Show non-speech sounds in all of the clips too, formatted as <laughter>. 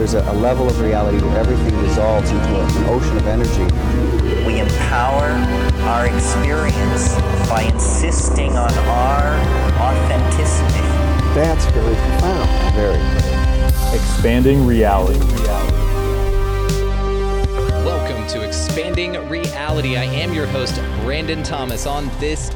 There's a, a level of reality where everything dissolves into a, an ocean of energy. We empower our experience by insisting on our authenticity. That's very profound. Very. Expanding reality. Welcome to Expanding Reality. I am your host, Brandon Thomas. On this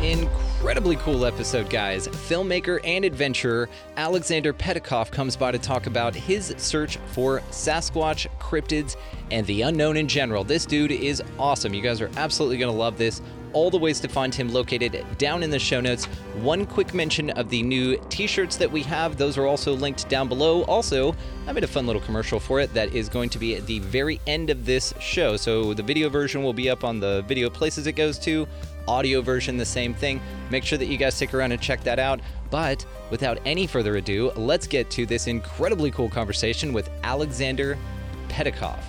incredibly cool episode, guys, filmmaker and adventurer Alexander Petikoff comes by to talk about his search for Sasquatch, cryptids, and the unknown in general. This dude is awesome. You guys are absolutely going to love this all the ways to find him located down in the show notes. One quick mention of the new t shirts that we have, those are also linked down below. Also, I made a fun little commercial for it that is going to be at the very end of this show. So the video version will be up on the video places it goes to, audio version, the same thing. Make sure that you guys stick around and check that out. But without any further ado, let's get to this incredibly cool conversation with Alexander Petikoff.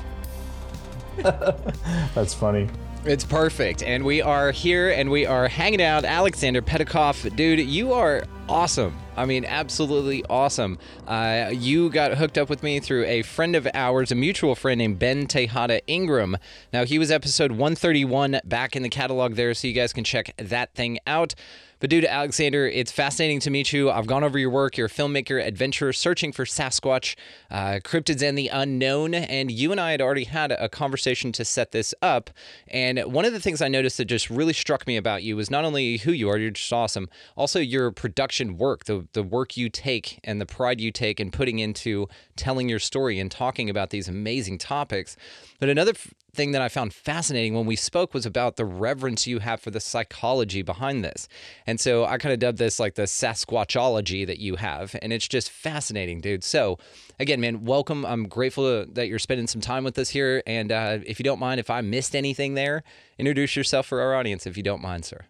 <laughs> That's funny. It's perfect. And we are here and we are hanging out. Alexander Petikoff, dude, you are awesome. I mean, absolutely awesome. Uh, you got hooked up with me through a friend of ours, a mutual friend named Ben Tejada Ingram. Now, he was episode 131 back in the catalog there, so you guys can check that thing out. But, dude, Alexander, it's fascinating to meet you. I've gone over your work. You're a filmmaker, adventurer, searching for Sasquatch, uh, cryptids, and the unknown. And you and I had already had a conversation to set this up. And one of the things I noticed that just really struck me about you was not only who you are, you're just awesome, also your production work, the, the work you take and the pride you take in putting into telling your story and talking about these amazing topics. But another f- thing that I found fascinating when we spoke was about the reverence you have for the psychology behind this. And so I kind of dubbed this like the Sasquatchology that you have. And it's just fascinating, dude. So, again, man, welcome. I'm grateful that you're spending some time with us here. And uh, if you don't mind, if I missed anything there, introduce yourself for our audience, if you don't mind, sir.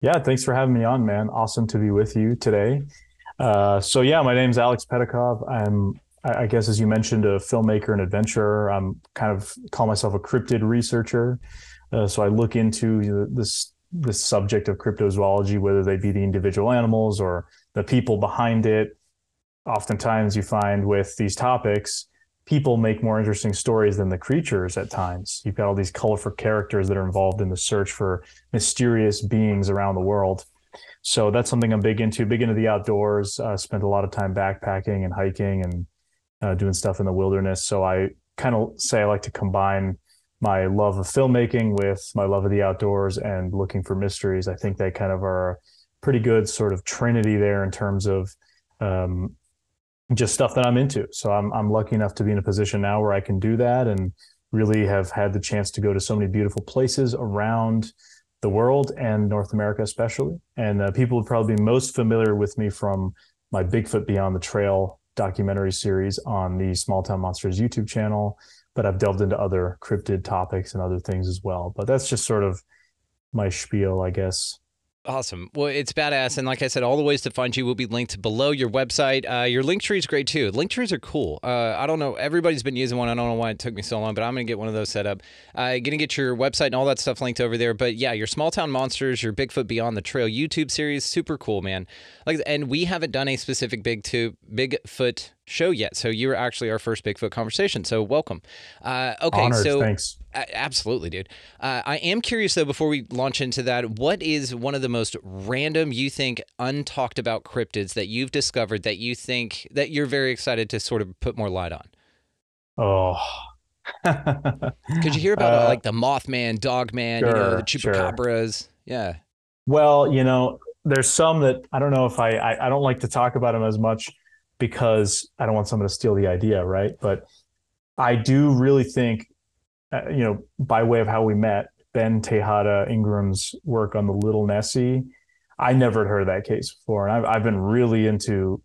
Yeah, thanks for having me on, man. Awesome to be with you today. Uh, so yeah, my name's Alex Petikoff. I'm I guess as you mentioned, a filmmaker and adventurer. I'm kind of call myself a cryptid researcher. Uh, so I look into this this subject of cryptozoology, whether they be the individual animals or the people behind it. Oftentimes, you find with these topics, people make more interesting stories than the creatures at times. You've got all these colorful characters that are involved in the search for mysterious beings around the world. So that's something I'm big into, big into the outdoors. Uh, spent a lot of time backpacking and hiking and uh, doing stuff in the wilderness. So I kind of say I like to combine my love of filmmaking with my love of the outdoors and looking for mysteries. I think they kind of are a pretty good sort of trinity there in terms of um, just stuff that I'm into. So I'm I'm lucky enough to be in a position now where I can do that and really have had the chance to go to so many beautiful places around the world and North America especially. And uh, people would probably be most familiar with me from my Bigfoot Beyond the Trail documentary series on the Small Town Monsters YouTube channel, but I've delved into other cryptid topics and other things as well. But that's just sort of my spiel, I guess. Awesome. Well, it's badass. And like I said, all the ways to find you will be linked below your website. Uh, your link tree is great too. Link trees are cool. Uh, I don't know. Everybody's been using one. I don't know why it took me so long, but I'm going to get one of those set up. Uh, going to get your website and all that stuff linked over there. But yeah, your Small Town Monsters, your Bigfoot Beyond the Trail YouTube series, super cool, man. Like, and we haven't done a specific big to Bigfoot show yet. So you're actually our first Bigfoot conversation. So welcome. Uh, okay, Honored, so thanks. Absolutely, dude. Uh, I am curious though. Before we launch into that, what is one of the most random you think untalked about cryptids that you've discovered that you think that you're very excited to sort of put more light on? Oh. <laughs> Could you hear about uh, like the Mothman, Dogman, sure, you know, the chupacabras? Sure. Yeah. Well, you know, there's some that I don't know if I, I I don't like to talk about them as much because I don't want someone to steal the idea, right? But I do really think, uh, you know, by way of how we met, Ben Tejada Ingram's work on the Little Nessie, I never heard of that case before, and I've I've been really into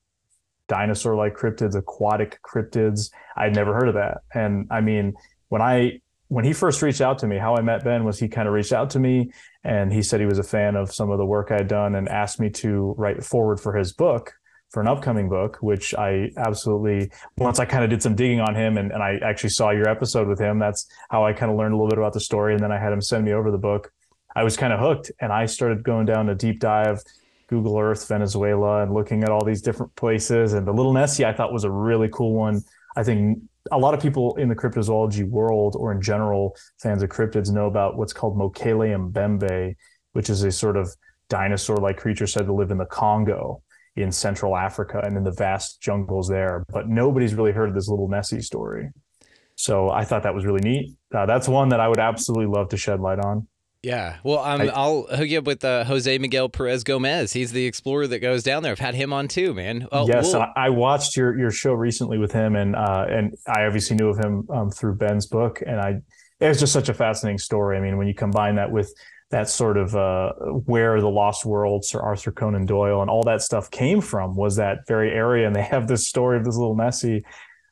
dinosaur like cryptids, aquatic cryptids. I'd never heard of that. And I mean, when I when he first reached out to me, how I met Ben was he kind of reached out to me and he said he was a fan of some of the work I had done and asked me to write forward for his book for an upcoming book, which I absolutely once I kind of did some digging on him and, and I actually saw your episode with him. That's how I kind of learned a little bit about the story. And then I had him send me over the book. I was kind of hooked and I started going down a deep dive Google Earth Venezuela and looking at all these different places. And the Little Nessie I thought was a really cool one. I think a lot of people in the cryptozoology world or in general fans of cryptids know about what's called Mokele mbembe, which is a sort of dinosaur-like creature said to live in the Congo in Central Africa and in the vast jungles there. But nobody's really heard of this little Nessie story. So I thought that was really neat. Uh, that's one that I would absolutely love to shed light on. Yeah. Well, um, I- I'll hook you up with uh, Jose Miguel Perez Gomez. He's the explorer that goes down there. I've had him on too, man. Oh, yes, we'll- I, I watched your your show recently with him, and uh, and I obviously knew of him um, through Ben's book, and I it was just such a fascinating story. I mean, when you combine that with that sort of uh, where the Lost World, Sir Arthur Conan Doyle, and all that stuff came from was that very area, and they have this story of this little Nessie.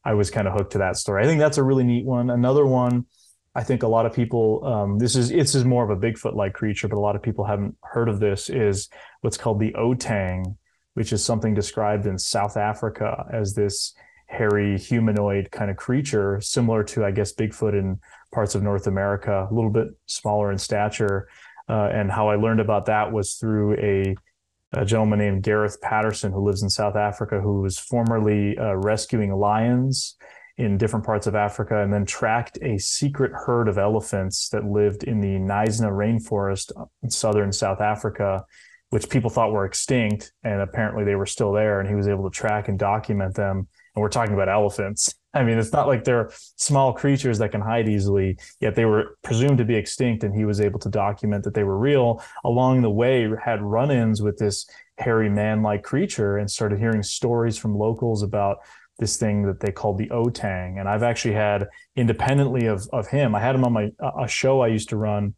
I was kind of hooked to that story. I think that's a really neat one. Another one. I think a lot of people. Um, this is this is more of a Bigfoot-like creature, but a lot of people haven't heard of this. Is what's called the otang, which is something described in South Africa as this hairy humanoid kind of creature, similar to, I guess, Bigfoot in parts of North America, a little bit smaller in stature. Uh, and how I learned about that was through a, a gentleman named Gareth Patterson, who lives in South Africa, who was formerly uh, rescuing lions in different parts of Africa and then tracked a secret herd of elephants that lived in the Knysna rainforest in southern South Africa which people thought were extinct, and apparently they were still there. And he was able to track and document them. And we're talking about elephants. I mean, it's not like they're small creatures that can hide easily, yet they were presumed to be extinct. And he was able to document that they were real. Along the way, had run ins with this hairy man like creature and started hearing stories from locals about this thing that they called the otang. And I've actually had independently of, of him, I had him on my a show I used to run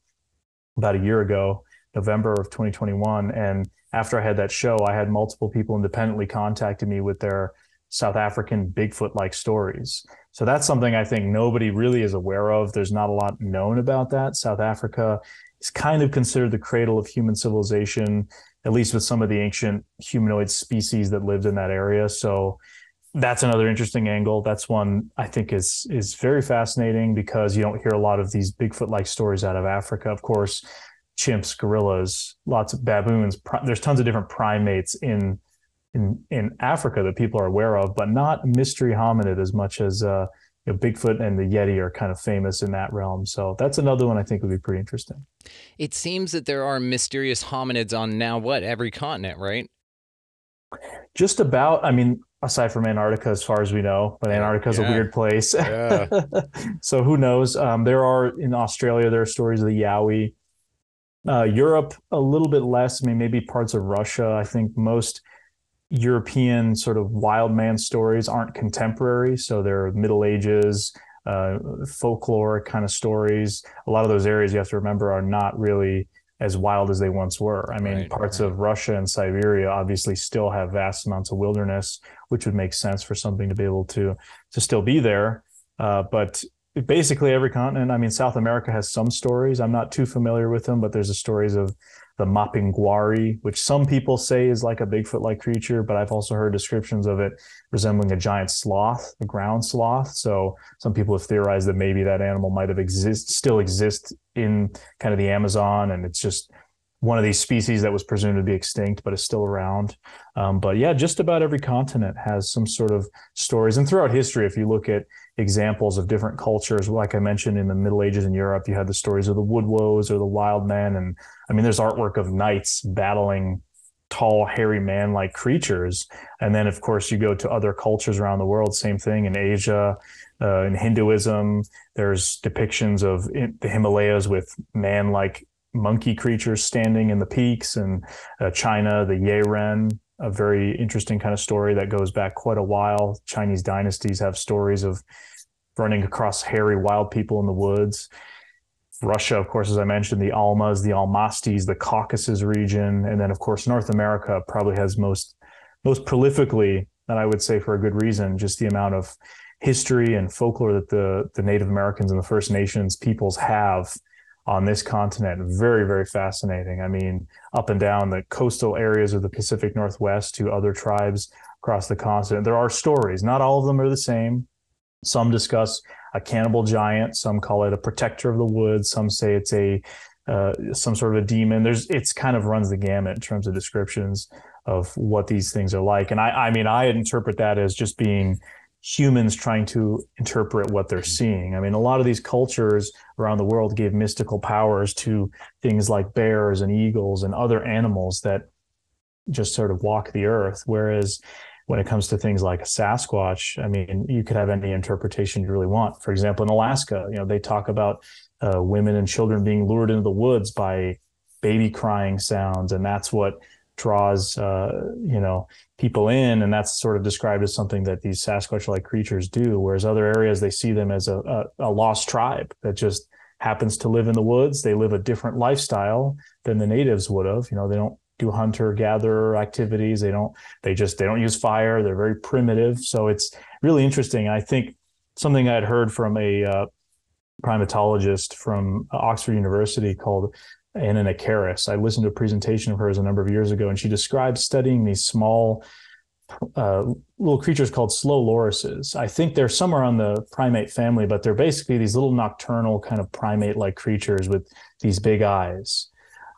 about a year ago November of 2021. And after I had that show, I had multiple people independently contacted me with their South African Bigfoot like stories. So that's something I think nobody really is aware of. There's not a lot known about that. South Africa is kind of considered the cradle of human civilization, at least with some of the ancient humanoid species that lived in that area. So that's another interesting angle. That's one I think is is very fascinating because you don't hear a lot of these Bigfoot like stories out of Africa. Of course, chimps, gorillas, lots of baboons. There's tons of different primates in in in Africa that people are aware of, but not mystery hominid as much as uh, you know, Bigfoot and the Yeti are kind of famous in that realm. So that's another one I think would be pretty interesting. it seems that there are mysterious hominids on now what every continent, right? Just about, I mean, aside from Antarctica, as far as we know, but Antarctica is Yeah. a weird place. Yeah. <laughs> so who knows? Um, there are in Australia, there are stories of the Yowie. Uh, Europe, a little bit less. I mean, maybe parts of Russia. I think most European sort of wild man stories aren't contemporary, so they're Middle Ages, uh, folklore kind of stories. A lot of those areas you have to remember are not really as wild as they once were. I mean, Right, parts right. of Russia and Siberia obviously still have vast amounts of wilderness, which would make sense for something to be able to to still be there. Uh, but basically every continent. I mean, South America has some stories. I'm not too familiar with them, but there's the stories of the Mapinguari, which some people say is like a Bigfoot-like creature, but I've also heard descriptions of it resembling a giant sloth, a ground sloth. So some people have theorized that maybe that animal might have exist, still exist in kind of the Amazon, and it's just one of these species that was presumed to be extinct, but is still around. Um, but yeah, just about every continent has some sort of stories. And throughout history, if you look at examples of different cultures, like I mentioned in the Middle Ages in Europe, you had the stories of the woodwoes or the wild men. And I mean, there's artwork of knights battling tall, hairy man like creatures. And then, of course, you go to other cultures around the world, same thing in Asia. Uh, in Hinduism, there's depictions of the Himalayas with man like monkey creatures standing in the peaks, and uh, China, the Yeren, a very interesting kind of story that goes back quite a while. Chinese dynasties have stories of running across hairy wild people in the woods. Russia, of course, as I mentioned, the Almas, the Almastis, the Caucasus region, and then of course North America probably has most most prolifically and I would say for a good reason. Just the amount of history and folklore that the the Native Americans and the First Nations peoples have on this continent. Very, very fascinating. I mean, up and down the coastal areas of the Pacific Northwest to other tribes across the continent. There are stories. Not all of them are the same. Some discuss a cannibal giant. Some call it a protector of the woods. Some say it's a uh, some sort of a demon. There's it's kind of runs the gamut in terms of descriptions of what these things are like. And I I mean I interpret that as just being humans trying to interpret what they're seeing. I mean, a lot of these cultures around the world gave mystical powers to things like bears and eagles and other animals that just sort of walk the earth. Whereas when it comes to things like a Sasquatch, I mean, you could have any interpretation you really want. For example, in Alaska, you know, they talk about uh, women and children being lured into the woods by baby crying sounds, and that's what draws uh, you know people in and that's sort of described as something that these sasquatch like creatures do whereas other areas they see them as a, a, a, lost tribe that just happens to live in the woods. They live a different lifestyle than the natives would have. You know they don't do hunter gatherer activities. They don't they just they don't use fire. They're very primitive. So it's really interesting. I think something i had heard from a uh, primatologist from oxford university called Anna Nekaris. I listened to a presentation of hers a number of years ago, and she described studying these small uh, little creatures called slow lorises. I think they're somewhere on the primate family, but they're basically these little nocturnal kind of primate-like creatures with these big eyes.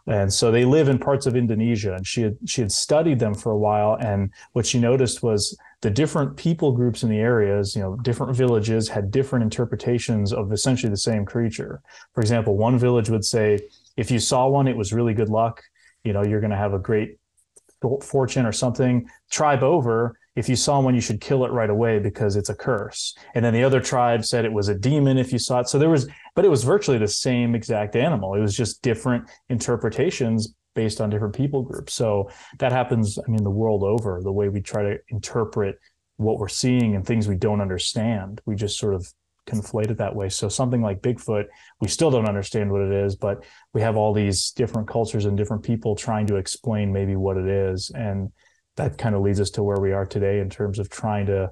And so they live in parts of Indonesia, and she had she had studied them for a while. And what she noticed was the different people groups in the areas, you know, different villages had different interpretations of essentially the same creature. For example, one village would say if you saw one, it was really good luck. You know, you're going to have a great fortune or something. Tribe over, if you saw one, you should kill it right away because it's a curse. And then the other tribe said it was a demon if you saw it. So there was, but it was virtually the same exact animal. It was just different interpretations based on different people groups. So that happens, I mean, the world over, the way we try to interpret what we're seeing and things we don't understand. We just sort of conflate it that way. So something like Bigfoot, we still don't understand what it is, but we have all these different cultures and different people trying to explain maybe what it is. And that kind of leads us to where we are today in terms of trying to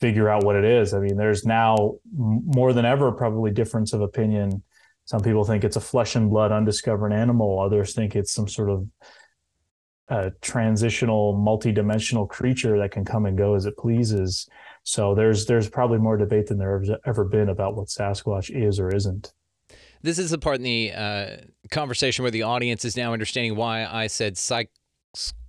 figure out what it is. I mean, there's now more than ever probably difference of opinion. Some people think it's a flesh and blood undiscovered animal. Others think it's some sort of transitional multi-dimensional creature that can come and go as it pleases so there's there's probably more debate than there's ever been about what Sasquatch is or isn't. This is the part in the uh, conversation where the audience is now understanding why I said psych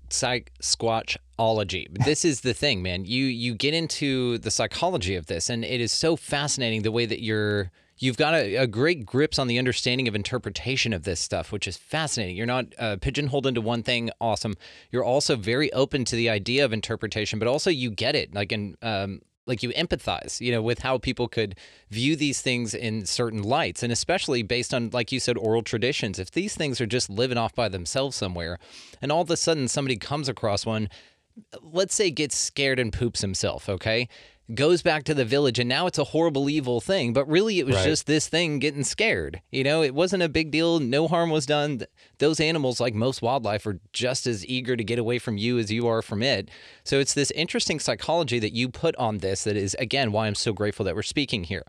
psych squatchology. <laughs> This is the thing, man. You you get into the psychology of this, and it is so fascinating the way that you're you've got a, a, great grips on the understanding of interpretation of this stuff, which is fascinating. You're not uh, pigeonholed into one thing. Awesome. You're also very open to the idea of interpretation, but also you get it. Like in um, like you empathize, you know, with how people could view these things in certain lights, and especially based on, like you said, oral traditions. If these things are just living off by themselves somewhere, and all of a sudden somebody comes across one, let's say gets scared and poops himself, okay? Goes back to the village and now it's a horrible evil thing but really it was right. just this thing getting scared you know? It wasn't a big deal no harm was done. Those animals like most wildlife are just as eager to get away from you as you are from it. So it's this interesting psychology that you put on this that is again why i'm so grateful that we're speaking here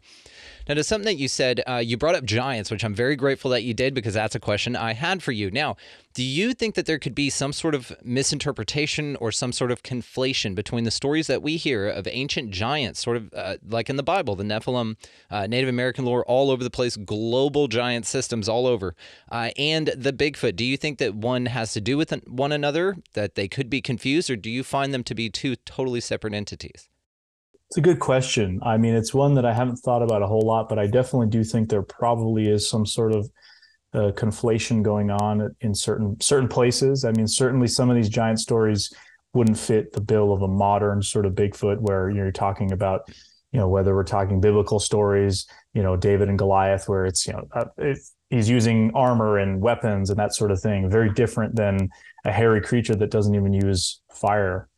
now, to something that you said, uh, you brought up giants, which I'm very grateful that you did because that's a question I had for you. Now, do you think that there could be some sort of misinterpretation or some sort of conflation between the stories that we hear of ancient giants, sort of uh, like in the Bible, the Nephilim, uh, Native American lore all over the place, global giant systems all over, uh, and the Bigfoot? Do you think that one has to do with one another, that they could be confused, or do you find them to be two totally separate entities? It's a good question. I mean, it's one that I haven't thought about a whole lot, but I definitely do think there probably is some sort of uh, conflation going on in certain certain places. I mean, certainly some of these giant stories wouldn't fit the bill of a modern sort of Bigfoot, where you're talking about, you know, whether we're talking biblical stories, you know, David and Goliath, where it's you know uh, it, he's using armor and weapons and that sort of thing. Very different than a hairy creature that doesn't even use fire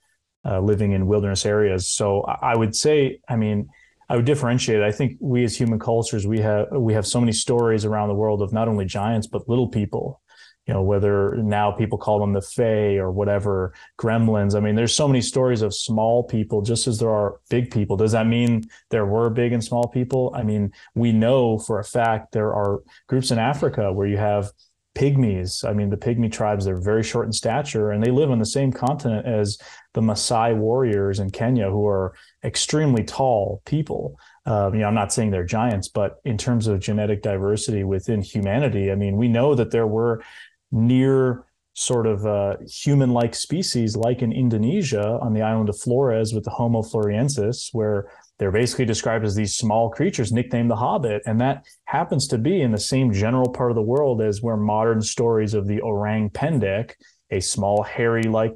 uh, living in wilderness areas. So I would say, I mean, I would differentiate. I think we as human cultures, we have we have so many stories around the world of not only giants but little people. you know, whether now people call them the Fae or whatever, gremlins. I mean, there's so many stories of small people, just as there are big people. Does that mean there were big and small people? I mean, we know for a fact there are groups in Africa where you have pygmies. I mean, the pygmy tribes, they're very short in stature and they live on the same continent as the Maasai warriors in Kenya, who are extremely tall people. Uh, you know, I'm not saying they're giants, but in terms of genetic diversity within humanity, I mean, we know that there were near sort of uh, human-like species, like in Indonesia on the island of Flores with the Homo floresiensis, where they're basically described as these small creatures nicknamed the Hobbit, and that happens to be in the same general part of the world as where modern stories of the orang pendek, a small hairy-like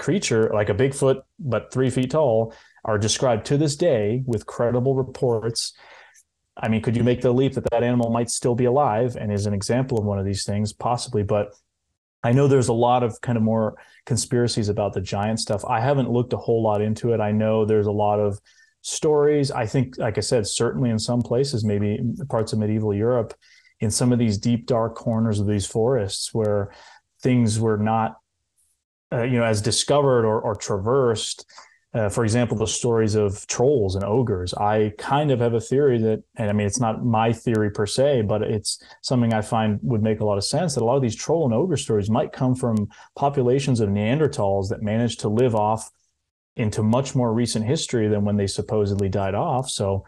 creature like a Bigfoot but three feet tall, are described to this day with credible reports. I mean, could you make the leap that that animal might still be alive and is an example of one of these things? Possibly, but I know there's a lot of kind of more conspiracies about the giant stuff. I haven't looked a whole lot into it. I know there's a lot of stories. I think, like I said, certainly in some places, maybe parts of medieval Europe, in some of these deep, dark corners of these forests where things were not, uh, you know, as discovered or, or traversed uh, for example, the stories of trolls and ogres. I kind of have a theory that, and I mean, it's not my theory per se, but it's something I find would make a lot of sense that a lot of these troll and ogre stories might come from populations of Neanderthals that managed to live off into much more recent history than when they supposedly died off. So,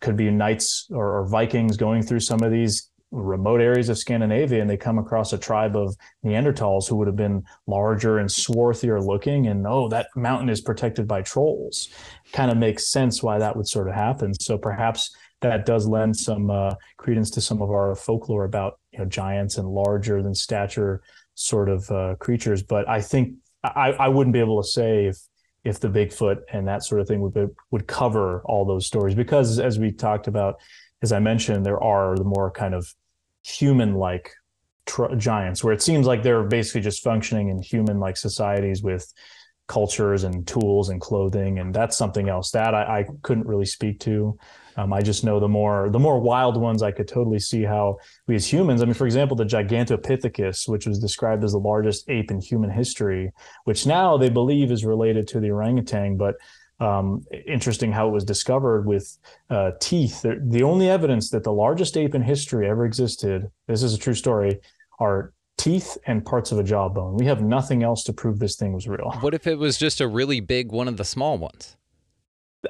could be knights or, or Vikings going through some of these remote areas of Scandinavia and they come across a tribe of Neanderthals who would have been larger and swarthier looking. And oh, that mountain is protected by trolls. Kind of makes sense why that would sort of happen. So perhaps that does lend some uh, credence to some of our folklore about you know giants and larger than stature sort of uh, creatures. But I think I, I wouldn't be able to say if if the Bigfoot and that sort of thing would be, would cover all those stories because as we talked about as I mentioned, there are the more kind of human-like tr- giants, where it seems like they're basically just functioning in human-like societies with cultures and tools and clothing, and that's something else that I, I couldn't really speak to. Um, I just know the more the more wild ones, I could totally see how we as humans. I mean, for example, the Gigantopithecus, which was described as the largest ape in human history, which now they believe is related to the orangutan, but um, interesting how it was discovered with uh, teeth. The, the only evidence that the largest ape in history ever existed, this is a true story, are teeth and parts of a jawbone. We have nothing else to prove this thing was real. What if it was just a really big one of the small ones?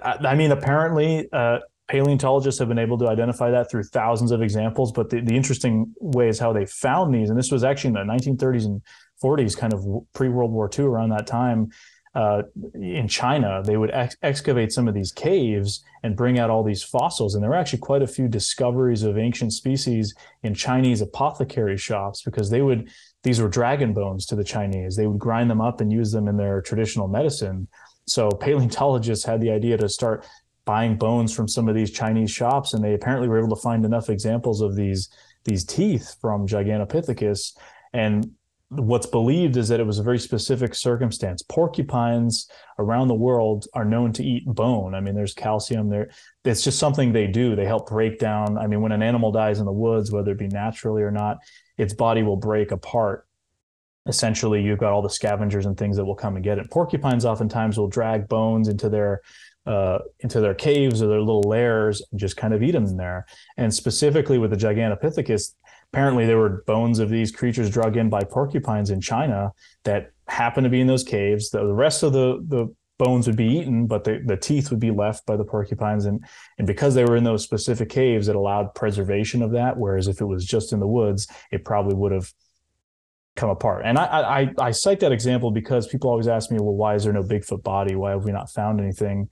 I, I mean, apparently, uh, paleontologists have been able to identify that through thousands of examples. But the, the interesting way is how they found these. And this was actually in the 1930s and 40s, kind of pre World War II, around that time uh, in China, they would ex- excavate some of these caves and bring out all these fossils. And there were actually quite a few discoveries of ancient species in Chinese apothecary shops because they would, these were dragon bones to the Chinese. They would grind them up and use them in their traditional medicine. So paleontologists had the idea to start buying bones from some of these Chinese shops, and they apparently were able to find enough examples of these these teeth from Gigantopithecus. And what's believed is that it was a very specific circumstance. Porcupines around the world are known to eat bone. I mean, there's calcium there. It's just something they do. They help break down. I mean, when an animal dies in the woods, whether it be naturally or not, its body will break apart. Essentially, you've got all the scavengers and things that will come and get it. Porcupines oftentimes will drag bones into their uh, into their caves or their little lairs and just kind of eat them there. And specifically with the Gigantopithecus, apparently there were bones of these creatures drug in by porcupines in China that happened to be in those caves. The, rest of the the bones would be eaten, but the, the teeth would be left by the porcupines. And, and because they were in those specific caves, it allowed preservation of that. Whereas if it was just in the woods, it probably would have come apart. And I, I, I cite that example because people always ask me, well, why is there no Bigfoot body? Why have we not found anything?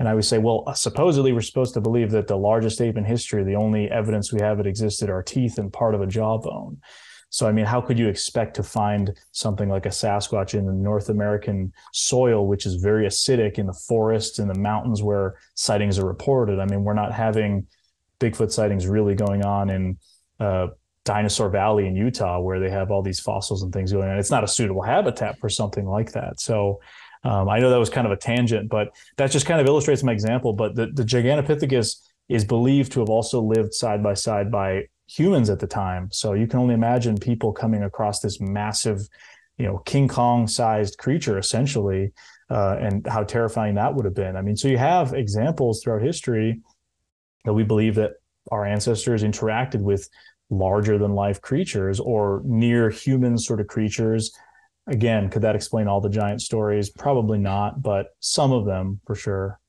And I would say, well, uh, supposedly we're supposed to believe that the largest ape in history, the only evidence we have it existed are teeth and part of a jawbone. So, I mean, how could you expect to find something like a Sasquatch in the North American soil, which is very acidic in the forests and the mountains where sightings are reported? I mean, we're not having Bigfoot sightings really going on in uh, Dinosaur Valley in Utah, where they have all these fossils and things going on. It's not a suitable habitat for something like that. So, um, I know that was kind of a tangent, but that just kind of illustrates my example. But the, the Gigantopithecus is believed to have also lived side by side by humans at the time. So you can only imagine people coming across this massive, you know, King Kong sized creature essentially, uh, and how terrifying that would have been. I mean, so you have examples throughout history that we believe that our ancestors interacted with larger than life creatures or near human sort of creatures. Again, could that explain all the giant stories? Probably not, but some of them for sure.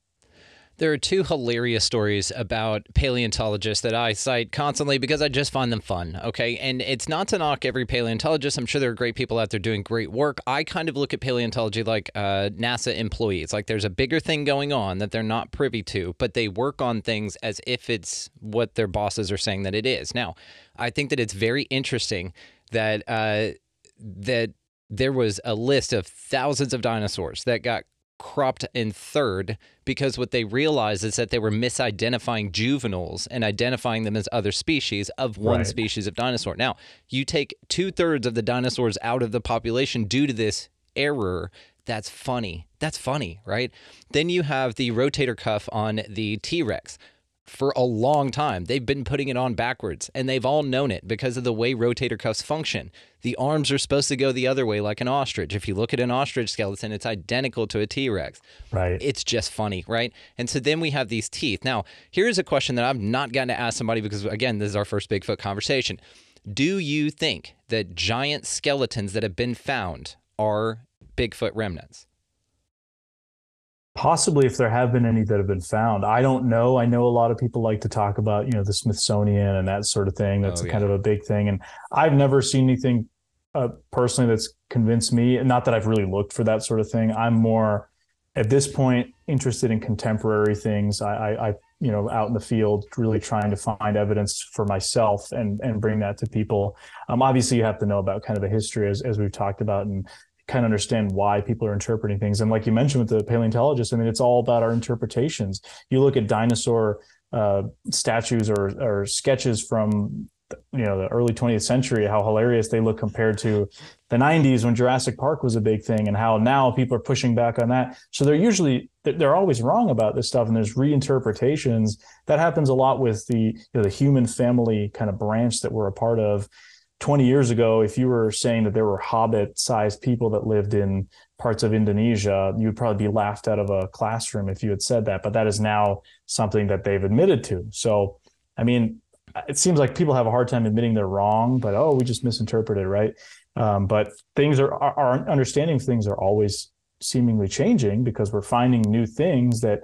There are two hilarious stories about paleontologists that I cite constantly because I just find them fun. Okay. And it's not to knock every paleontologist. I'm sure there are great people out there doing great work. I kind of look at paleontology like uh, NASA employees. Like there's a bigger thing going on that they're not privy to, but they work on things as if it's what their bosses are saying that it is. Now, I think that it's very interesting that, uh, that there was a list of thousands of dinosaurs that got cropped in third because what they realized is that they were misidentifying juveniles and identifying them as other species of one Right. species of dinosaur. Now, you take two thirds of the dinosaurs out of the population due to this error. That's funny. That's funny, right? Then you have the rotator cuff on the T Rex. For a long time, they've been putting it on backwards, and they've all known it because of the way rotator cuffs function. The arms are supposed to go the other way, like an ostrich. If you look at an ostrich skeleton, it's identical to a T Rex Right. it's just funny, right? And so then we have these teeth. Now, here's a question that I've not gotten to ask somebody because, again, this is our first Bigfoot conversation. Do you think that giant skeletons that have been found are Bigfoot remnants? Possibly if there have been any that have been found. I don't know. I know a lot of people like to talk about, you know, the Smithsonian and that sort of thing. That's Oh, a kind of a big thing. And I've never seen anything uh, personally that's convinced me. And not that I've really looked for that sort of thing. I'm more at this point interested in contemporary things. I, I, I you know, out in the field, really trying to find evidence for myself and and bring that to people. Um, obviously, you have to know about kind of a history as as we've talked about and kind of understand why people are interpreting things. And like you mentioned with the paleontologists, I mean, it's all about our interpretations. You look at dinosaur uh, statues or, or sketches from, you know, the early 20th century, how hilarious they look compared to the 90s when Jurassic Park was a big thing, and how now people are pushing back on that. So they're usually they're always wrong about this stuff, and there's reinterpretations. That happens a lot with the you know, the human family kind of branch that we're a part of. 20 years ago, if you were saying that there were hobbit sized people that lived in parts of Indonesia, you'd probably be laughed out of a classroom if you had said that. But that is now something that they've admitted to. So, I mean, it seems like people have a hard time admitting they're wrong, but oh, we just misinterpreted, right? Um, but things are, our, our understanding of things are always seemingly changing because we're finding new things that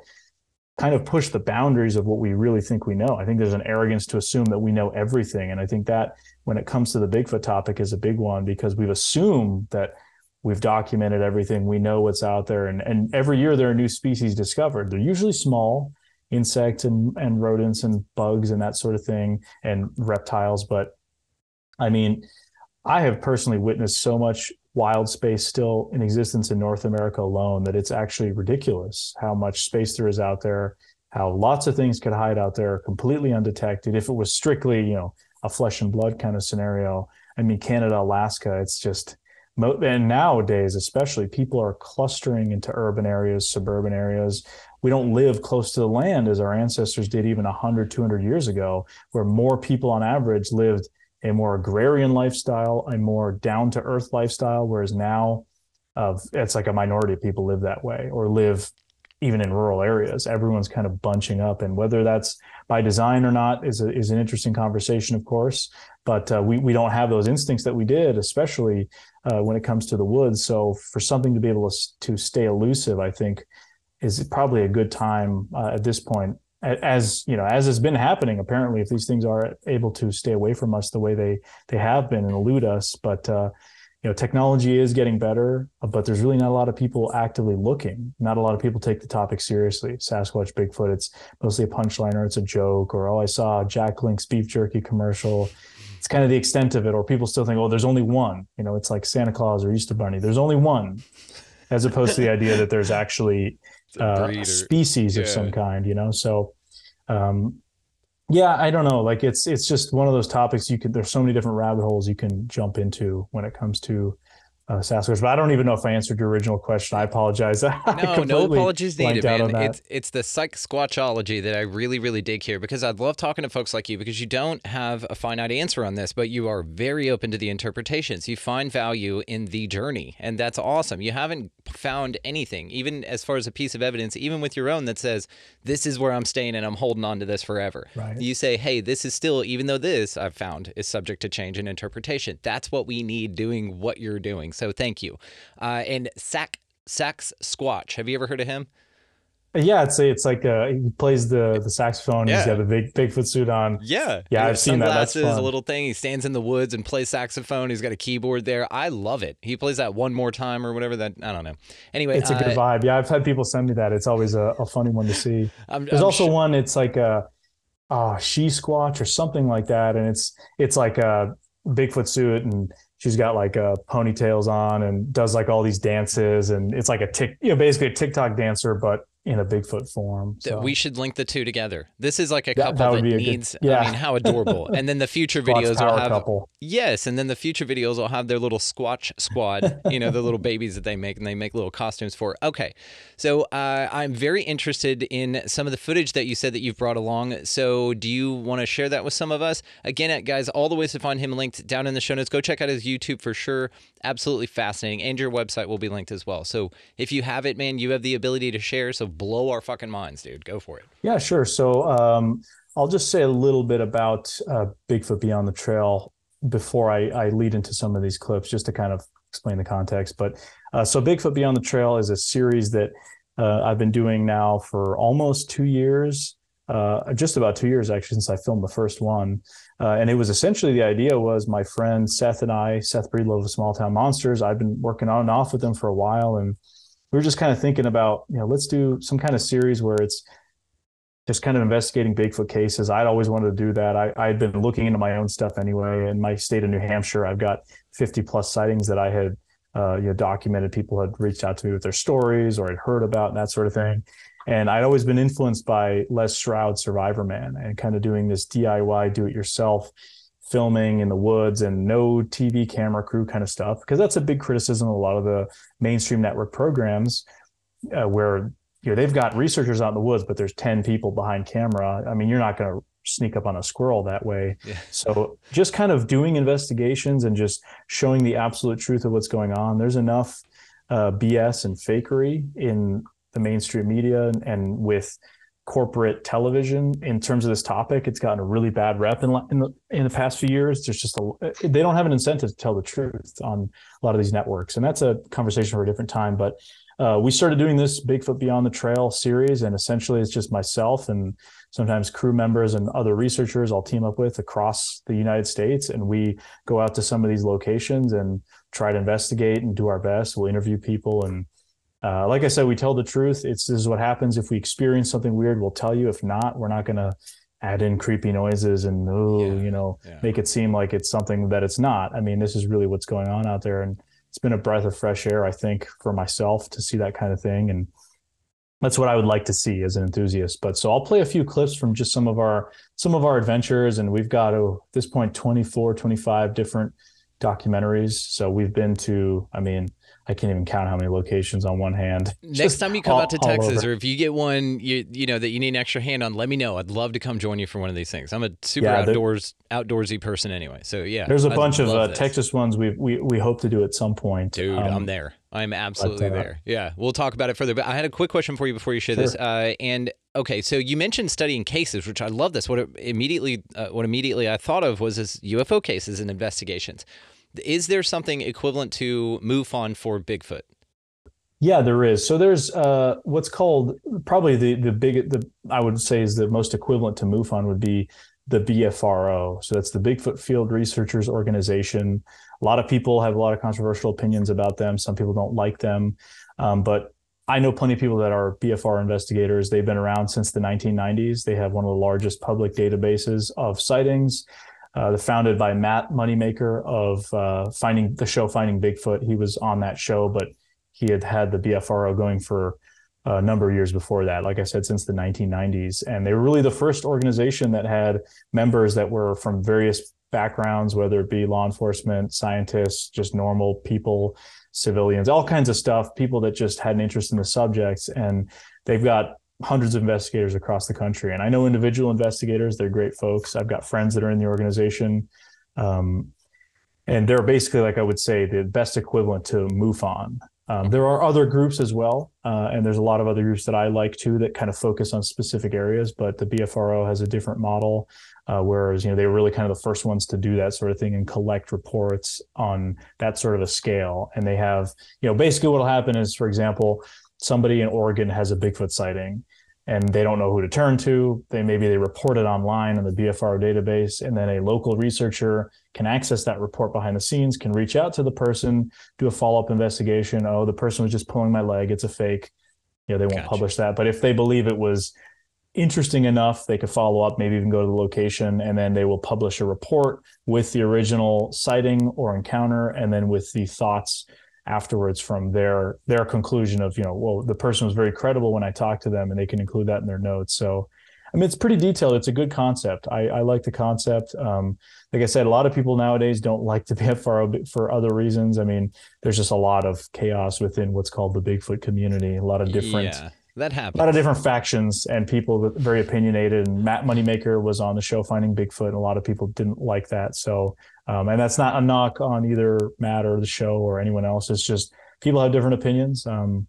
kind of push the boundaries of what we really think we know. I think there's an arrogance to assume that we know everything. And I think that when it comes to the Bigfoot topic is a big one because we've assumed that we've documented everything, we know what's out there. And, and every year there are new species discovered. They're usually small insects and, and rodents and bugs and that sort of thing and reptiles. But I mean, I have personally witnessed so much wild space still in existence in North America alone that it's actually ridiculous how much space there is out there, how lots of things could hide out there completely undetected. If it was strictly, you know, a flesh and blood kind of scenario, I mean, Canada, Alaska, it's just, and nowadays, especially, people are clustering into urban areas, suburban areas. We don't live close to the land as our ancestors did even 100, 200 years ago, where more people on average lived a more agrarian lifestyle, a more down to earth lifestyle, whereas now uh, it's like a minority of people live that way or live even in rural areas. Everyone's kind of bunching up, and whether that's by design or not is a, is an interesting conversation, of course. But uh, we we don't have those instincts that we did, especially uh, when it comes to the woods. So for something to be able to to stay elusive, I think is probably a good time uh, at this point as you know as has been happening apparently if these things are able to stay away from us the way they they have been and elude us but uh you know technology is getting better but there's really not a lot of people actively looking. Not a lot of people take the topic seriously. Sasquatch bigfoot it's mostly a punchline or it's a joke or oh i saw jack link's beef jerky commercial. It's kind of the extent of it or people still think oh there's only one. You know it's like santa claus or easter bunny. There's only one as opposed to the idea that there's actually <laughs> uh, a or- species of some kind, you know. So, um, yeah, I don't know. Like it's it's just one of those topics you could. There's so many different rabbit holes you can jump into when it comes to uh, Sasquatch. But I don't even know if I answered your original question. I apologize. <laughs> I No, no apologies needed, man. It's it's the psych squatchology that I really, really dig here because I love talking to folks like you because you don't have a finite answer on this, but you are very open to the interpretations. You find value in the journey, and that's awesome. You haven't found anything, even as far as a piece of evidence, even with your own, that says this is where I'm staying and I'm holding on to this forever. Right. You say, hey, this is still, even though this I've found is subject to change and interpretation. That's what we need doing what you're doing. So thank you. Uh, and Sack Sax Squatch. Have you ever heard of him? yeah, it's it's like uh, he plays the the saxophone. Yeah. He's got the big Bigfoot suit on. Yeah, Yeah, I've seen that. That's Sunglasses, a little thing. He stands in the woods and plays saxophone. He's got a keyboard there. I love it. He plays that one more time or whatever. That I don't know. Anyway, It's a good uh, vibe. Yeah, I've had people send me that. It's always a, a funny one to see. I'm, There's I'm also sure- one. It's like a uh, she squatch or something like that, and it's it's like a Bigfoot suit, and she's got like uh, ponytails on and does like all these dances, and it's like a tick, you know, basically a TikTok dancer, but in a Bigfoot form. So we should link the two together. This is like a That- couple that that, be good- needs. yeah. I mean, how adorable! <laughs> and then the future videos will have couple. yes, and then the future videos will have their little Squatch squad. you know, the little <laughs> babies that they make, and they make little costumes for. Okay, so uh, I'm very interested in some of the footage that you said that you've brought along. So do you want to share that with some of us? Again, uh, guys, all the ways to find him linked down in the show notes. Go check out his YouTube for sure. Absolutely fascinating, and your website will be linked as well. So if you have it, man, you have the ability to share. So blow our fucking minds, dude. Go for it. Yeah, sure. So um, I'll just say a little bit about uh, Bigfoot Beyond the Trail before I, I lead into some of these clips, just to kind of explain the context. But uh, so Bigfoot Beyond the Trail is a series that uh, I've been doing now for almost two years, uh, just about two years actually since I filmed the first one. Uh, and it was essentially the idea was my friend Seth and I, Seth Breedlove of Small Town Monsters. I've been working on and off with them for a while, and we were just kind of thinking about, you know, let's do some kind of series where it's just kind of investigating Bigfoot cases. I'd always wanted to do that. I, I'd been looking into my own stuff anyway. In my state of New Hampshire, I've got 50 plus sightings that I had uh, you know, documented. People had reached out to me with their stories or had heard about and that sort of thing. And I'd always been influenced by Les Stroud, Survivor Man, and kind of doing this DIY, do it yourself filming in the woods and no TV camera crew kind of stuff. Because that's a big criticism of a lot of the mainstream network programs uh, where you know they've got researchers out in the woods but there's 10 people behind camera i mean you're not going to sneak up on a squirrel that way Yeah. so just kind of doing investigations and just showing the absolute truth of what's going on there's enough uh, bs and fakery in the mainstream media and, and with corporate television in terms of this topic it's gotten a really bad rep in, in the in the past few years there's just a they don't have an incentive to tell the truth on a lot of these networks and that's a conversation for a different time but uh, we started doing this Bigfoot Beyond the Trail series, and essentially it's just myself and sometimes crew members and other researchers I'll team up with across the United States, and we go out to some of these locations and try to investigate and do our best. We'll interview people, and uh, like I said, we tell the truth. It's this is what happens if we experience something weird. We'll tell you. If not, we're not going to add in creepy noises and oh, Yeah, you know, yeah. make it seem like it's something that it's not. I mean, this is really what's going on out there, and it's been a breath of fresh air, I think, for myself to see that kind of thing. And that's what I would like to see as an enthusiast. But so I'll play a few clips from just some of our some of our adventures. And we've got oh, at this point 24, 25 different documentaries. So we've been to, I mean, I can't even count how many locations on one hand. Next Just time you come all- out to Texas, or if you get one, you you know that you need an extra hand on, let me know. I'd love to come join you for one of these things. I'm a super Yeah, outdoors outdoorsy person anyway. So yeah, There's a I'd bunch of uh. Texas ones we we we hope to do at some point. Dude, Um, I'm there. I'm absolutely uh, there. Yeah, we'll talk about it further. But I had a quick question for you before you share this. Uh, and okay, so you mentioned studying cases, which I love. This what immediately uh, what immediately I thought of was this UFO cases and investigations. Is there something equivalent to MUFON for Bigfoot? Yeah, there is. So there's uh, what's called probably the the big the I would say is the most equivalent to MUFON would be the BFRO. So that's the Bigfoot Field Researchers Organization. A lot of people have a lot of controversial opinions about them. Some people don't like them, um, but I know plenty of people that are BFR investigators. They've been around since the 1990s. They have one of the largest public databases of sightings. Uh, founded by Matt Moneymaker of uh, finding the show Finding Bigfoot. He was on that show, but he had had the BFRO going for a number of years before that. Like I said, since the 1990s, and they were really the first organization that had members that were from various backgrounds, whether it be law enforcement, scientists, just normal people, civilians, all kinds of stuff, people that just had an interest in the subjects. And they've got hundreds of investigators across the country. And I know individual investigators, they're great folks. I've got friends that are in the organization. Um, and they're basically, like I would say, the best equivalent to MUFON. Um, there are other groups as well, uh, and there's a lot of other groups that I like too that kind of focus on specific areas. But the BFRO has a different model, uh, whereas you know they were really kind of the first ones to do that sort of thing and collect reports on that sort of a scale. And they have, you know, basically what'll happen is, for example, somebody in Oregon has a Bigfoot sighting, and they don't know who to turn to. They maybe they report it online in the BFRO database, and then a local researcher can access that report behind the scenes, can reach out to the person, do a follow up investigation. Oh, the person was just pulling my leg; it's a fake. You know, they won't Gotcha. publish that. But if they believe it was interesting enough, they could follow up, maybe even go to the location, and then they will publish a report with the original sighting or encounter, and then with the thoughts afterwards from their their conclusion of you know well the person was very credible when i talked to them and they can include that in their notes so i mean it's pretty detailed it's a good concept i, I like the concept um, like i said a lot of people nowadays don't like the bfro <laughs> for other reasons i mean there's just a lot of chaos within what's called the bigfoot community a lot of different Yeah, that happens. a lot of different factions and people very opinionated. And Matt Moneymaker was on the show Finding Bigfoot, and a lot of people didn't like that. So, um, and that's not a knock on either Matt or the show or anyone else. It's just people have different opinions. Um,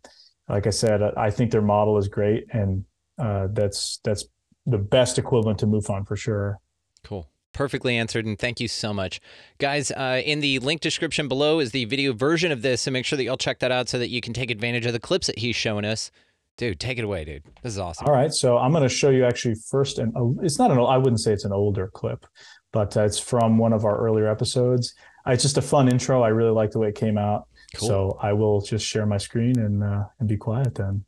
like I said, I- think their model is great, and uh, that's that's the best equivalent to MUFON for sure. Cool. Perfectly answered, and thank you so much. Guys, uh, in the link description below is the video version of this, so make sure that y'all check that out so that you can take advantage of the clips that he's showing us. Dude, take it away, dude. This is awesome. All right, so I'm going to show you actually first, and it's not an I wouldn't say it's an older clip, but uh, it's from one of our earlier episodes. Uh, It's just a fun intro. I really like the way it came out. Cool. So I will just share my screen and uh, and be quiet then.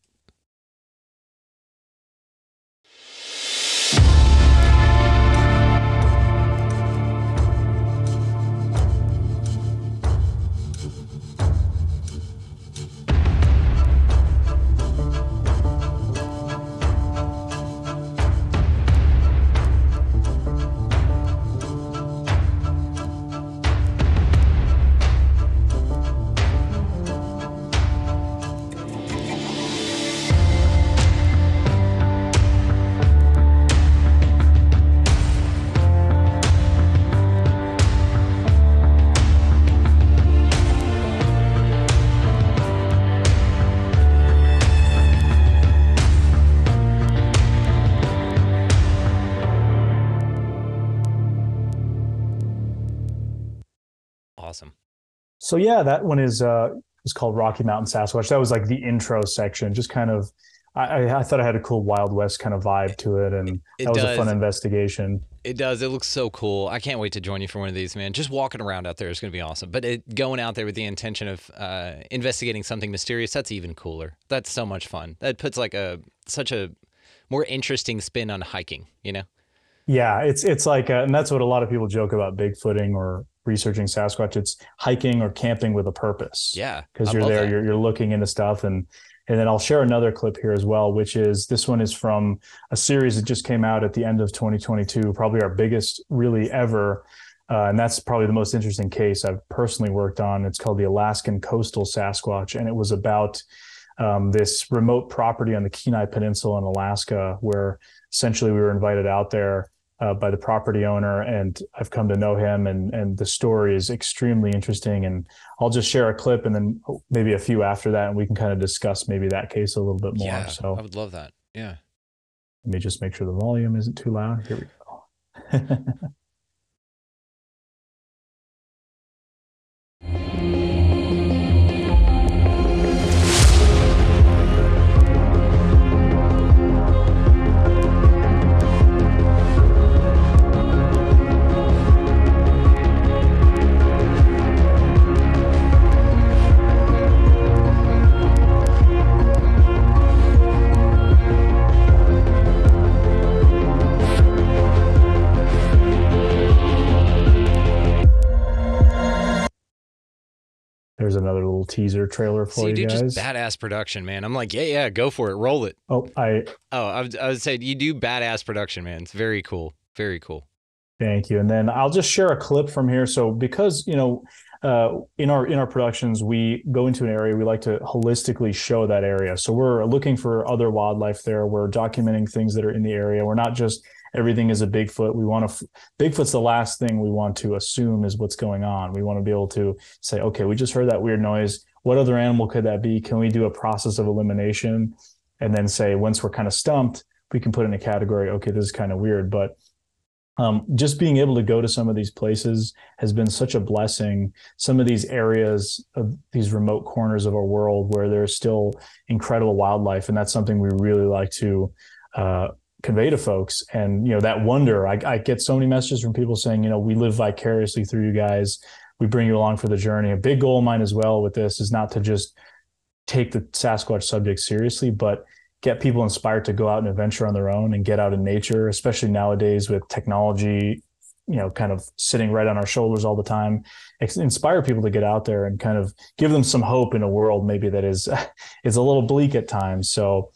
So yeah, that one is uh is called Rocky Mountain Sasquatch. That was like the intro section, just kind of. I, I- I thought it had a cool Wild West kind of vibe to it, and It that was does. a fun investigation. It does. It looks so cool. I can't wait to join you for one of these, man. Just walking around out there is going to be awesome. But it, going out there with the intention of uh, investigating something mysterious, that's even cooler. That's so much fun. That puts like a such a more interesting spin on hiking, you know? Yeah, it's it's like, uh, and that's what a lot of people joke about Bigfooting or researching Sasquatch. It's hiking or camping with a purpose. Yeah. because you're there, that. you're you're looking into stuff, and and then I'll share another clip here as well, which is this one is from a series that just came out at the end of 2022, probably our biggest really ever. Uh, and that's probably the most interesting case I've personally worked on. It's called the Alaskan Coastal Sasquatch, and it was about um, this remote property on the Kenai Peninsula in Alaska, where essentially we were invited out there uh, by the property owner, and I've come to know him, and and the story is extremely interesting. And I'll just share a clip, and then maybe a few after that, and we can kind of discuss maybe that case a little bit more. yeah. So I would love that. Yeah. let me just make sure the volume isn't too loud. Here we go. <laughs> teaser trailer for See, you dude, guys. just badass production, man. I'm like, yeah, yeah, go for it. Roll it. oh, I Oh, I would, I would say you do badass production, man. It's very cool. Very cool. Thank you. And then I'll just share a clip from here. So because you know, uh, in our in our productions, we go into an area. We like to holistically show that area. So we're looking for other wildlife there. We're documenting things that are in the area. We're not just everything is a Bigfoot. We want to Bigfoot's the last thing we want to assume is what's going on. We want to be able to say, okay, we just heard that weird noise. What other animal could that be? Can we do a process of elimination? And then say, once we're kind of stumped, we can put in a category, okay, this is kind of weird. But um, just being able to go to some of these places has been such a blessing. Some of these areas of these remote corners of our world where there's still incredible wildlife, and that's something we really like to uh, convey to folks. And you know that wonder. I, I get so many messages from people saying, you know, we live vicariously through you guys. We bring you along for the journey. A big goal of mine as well with this is not to just take the Sasquatch subject seriously, but get people inspired to go out and adventure on their own and get out in nature, especially nowadays with technology, you know, kind of sitting right on our shoulders all the time. Inspire people to get out there and kind of give them some hope in a world maybe that is <laughs> is a little bleak at times. So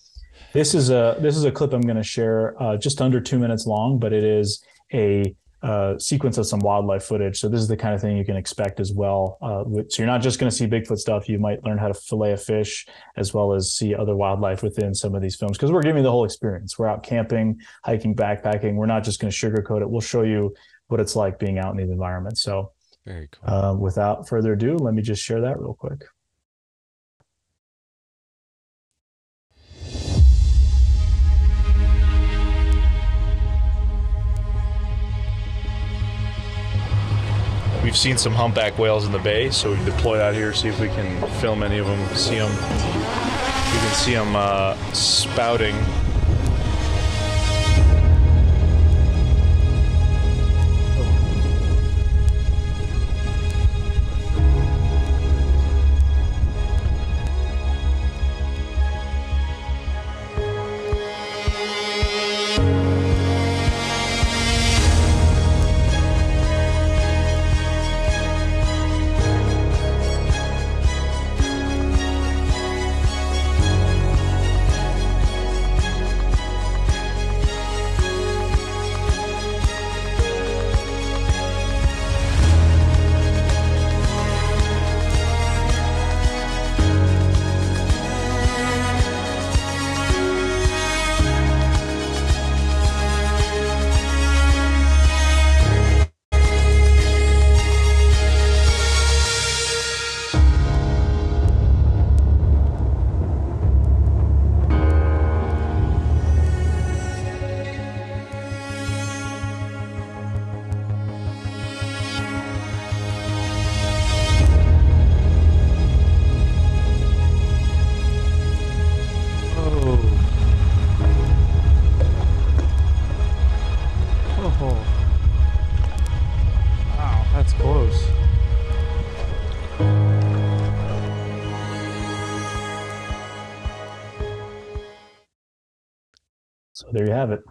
this is a this is a clip I'm going to share, uh, just under two minutes long, but it is a uh, sequence of some wildlife footage. So this is the kind of thing you can expect as well. Uh, so you're not just going to see Bigfoot stuff. You might learn how to fillet a fish as well as see other wildlife within some of these films because we're giving you the whole experience. We're out camping, hiking, backpacking. We're not just going to sugarcoat it. We'll show you what it's like being out in these environments. So very cool. Uh, without further ado, let me just share that real quick. We've seen some humpback whales in the bay, so we deployed out here, see if we can film any of them, see them. You can see them uh, spouting there you have it.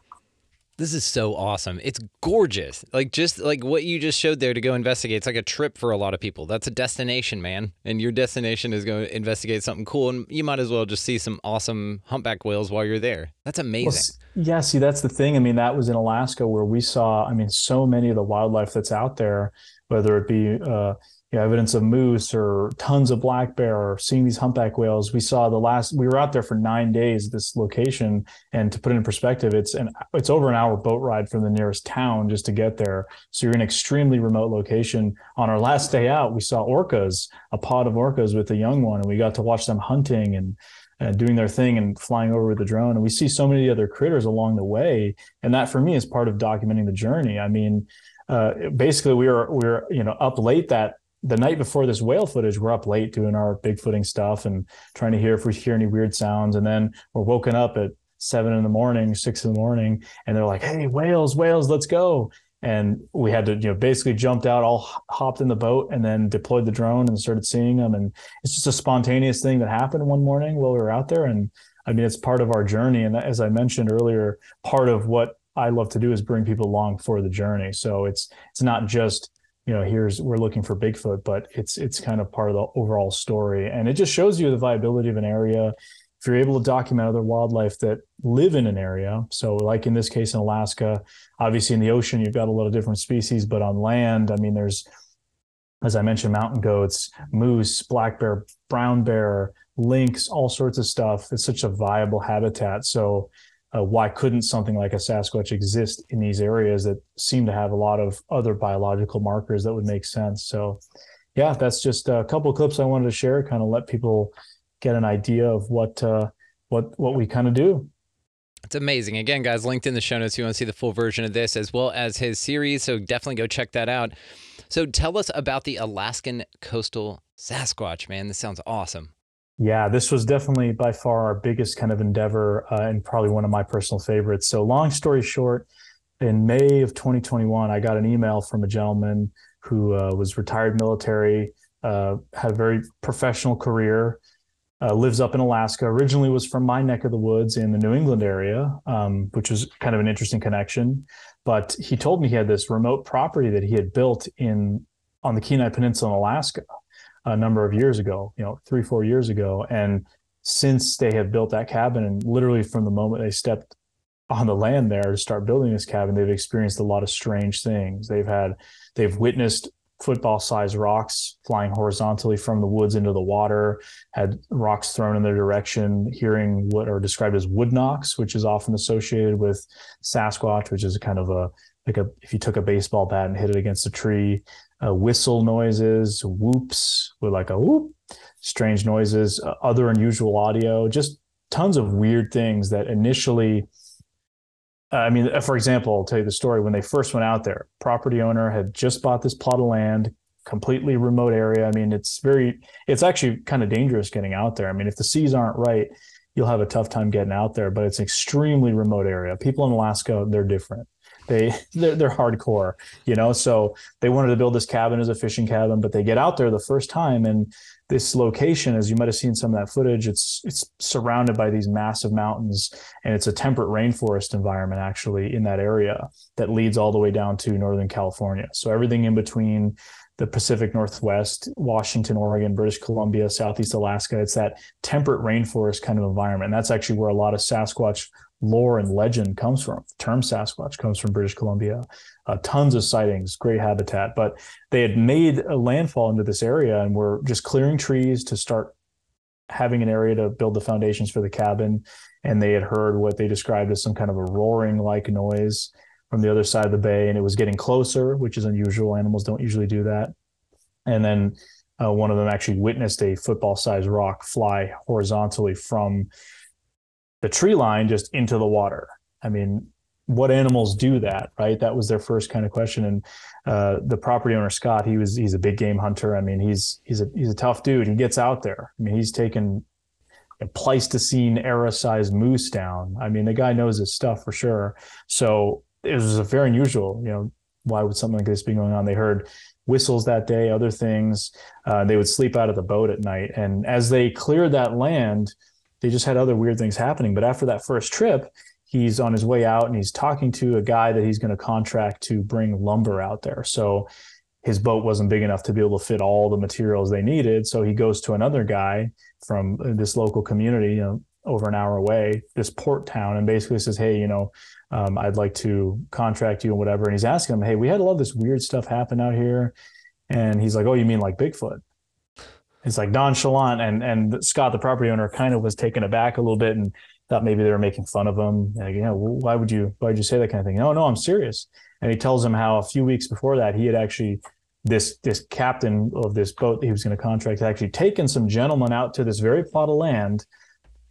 This is so awesome. It's gorgeous. Like just like what you just showed there to go investigate. It's like a trip for a lot of people. That's a destination, man. And your destination is going to investigate something cool and you might as well just see some awesome humpback whales while you're there. That's amazing. Well, yeah, see that's the thing. I mean, that was in Alaska where we saw I mean so many of the wildlife that's out there whether it be uh, you know, evidence of moose or tons of black bear or seeing these humpback whales. We saw the last we were out there for nine days this location, and to put it in perspective, it's an it's over an hour boat ride from the nearest town just to get there. So you're in an extremely remote location. On our last day out, we saw orcas, a pod of orcas with a young one, and we got to watch them hunting and. Uh, doing their thing and flying over with the drone. And we see so many other critters along the way. And that for me is part of documenting the journey. I mean, uh, basically we were we were you know up late that the night before this whale footage, we're up late doing our bigfooting stuff and trying to hear if we hear any weird sounds. And then we're woken up at seven in the morning, six in the morning, and they're like, "Hey, whales, whales, let's go!" And we had to, you know, basically jumped out, all hopped in the boat, and then deployed the drone and started seeing them. And it's just a spontaneous thing that happened one morning while we were out there. And I mean, it's part of our journey. And as I mentioned earlier, part of what I love to do is bring people along for the journey. So it's it's not just you know here's we're looking for bigfoot but it's it's kind of part of the overall story and it just shows you the viability of an area if you're able to document other wildlife that live in an area, so like in this case in Alaska, obviously in the ocean you've got a lot of different species, but on land, I mean, there's as I mentioned, mountain goats, moose, black bear, brown bear, lynx, all sorts of stuff. It's such a viable habitat. So uh, why couldn't something like a Sasquatch exist in these areas that seem to have a lot of other biological markers that would make sense? So, yeah, that's just a couple clips I wanted to share, kind of let people get an idea of what uh, what what we kind of do. It's amazing. Again, guys, linked in the show notes. If you want to see the full version of this as well as his series, so definitely go check that out. So, tell us about the Alaskan coastal Sasquatch, man. This sounds awesome. Yeah, this was definitely by far our biggest kind of endeavor uh, and probably one of my personal favorites. So, long story short, in May of 2021, I got an email from a gentleman who uh, was retired military, uh, had a very professional career, uh, lives up in Alaska. Originally was from my neck of the woods in the New England area, um, which was kind of an interesting connection. But he told me he had this remote property that he had built in on the Kenai Peninsula in Alaska a number of years ago, you know, three, four years ago. And since they have built that cabin, and literally from the moment they stepped on the land there to start building this cabin, they've experienced a lot of strange things. They've had, they've witnessed football sized rocks flying horizontally from the woods into the water, had rocks thrown in their direction, hearing what are described as wood knocks, which is often associated with Sasquatch, which is a kind of a like a if you took a baseball bat and hit it against a tree, uh, whistle noises, whoops with like a whoop, strange noises, uh, other unusual audio, just tons of weird things that initially. I mean, uh, for example, I'll tell you the story. When they first went out there, property owner had just bought this plot of land, completely remote area. I mean, it's very, it's actually kind of dangerous getting out there. I mean, if the seas aren't right, you'll have a tough time getting out there. But it's an extremely remote area. People in Alaska, they're different they <laughs> they're, they're hardcore you know so they wanted to build this cabin as a fishing cabin but they get out there the first time and this location as you might have seen some of that footage it's it's surrounded by these massive mountains and it's a temperate rainforest environment actually in that area that leads all the way down to northern california so everything in between the Pacific Northwest, Washington, Oregon, British Columbia, Southeast Alaska. It's that temperate rainforest kind of environment. And that's actually where a lot of Sasquatch lore and legend comes from. The term Sasquatch comes from British Columbia. Uh, tons of sightings, great habitat. But they had made a landfall into this area and were just clearing trees to start having an area to build the foundations for the cabin. And they had heard what they described as some kind of a roaring like noise from the other side of the bay. And it was getting closer, which is unusual. Animals don't usually do that. And then uh, one of them actually witnessed a football sized rock fly horizontally from the tree line just into the water. I mean, what animals do that, right? That was their first kind of question. And uh, the property owner Scott, he was he's a big game hunter. I mean, he's he's a he's a tough dude. He gets out there. I mean, he's taken a Pleistocene era sized moose down. I mean, the guy knows his stuff for sure. So it was very unusual. You know, why would something like this be going on? They heard whistles that day, other things. Uh, they would sleep out of the boat at night, and as they cleared that land they just had other weird things happening. But after that first trip, he's on his way out and he's talking to a guy that he's going to contract to bring lumber out there. So his boat wasn't big enough to be able to fit all the materials they needed. So he goes to another guy from this local community, you know, over an hour away, this port town, and basically says, Hey, you know, um, I'd like to contract you and whatever. And he's asking him, Hey, we had a lot of this weird stuff happen out here. And he's like, Oh, you mean like Bigfoot? It's like nonchalant and and Scott the property owner kind of was taken aback a little bit and thought maybe they were making fun of him. Like, you know why would you why would you say that kind of thing? No no I'm serious. And he tells him how a few weeks before that he had actually this this captain of this boat that he was going to contract had actually taken some gentlemen out to this very plot of land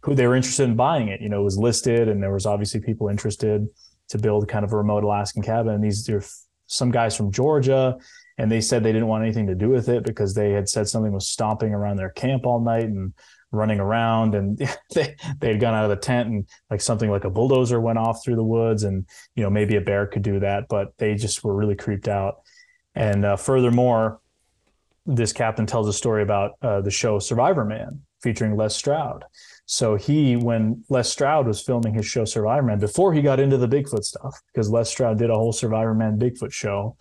who they were interested in buying it. You know it was listed and there was obviously people interested to build kind of a remote Alaskan cabin. And these are some guys from Georgia and they said they didn't want anything to do with it because they had said something was stomping around their camp all night and running around. And <laughs> they they had gone out of the tent and like something like a bulldozer went off through the woods and you know maybe a bear could do that but they just were really creeped out. And uh, furthermore this captain tells a story about uh, the show Survivorman featuring les stroud. So he when les stroud was filming his show Survivorman before he got into the bigfoot stuff because les stroud did a whole Survivorman bigfoot show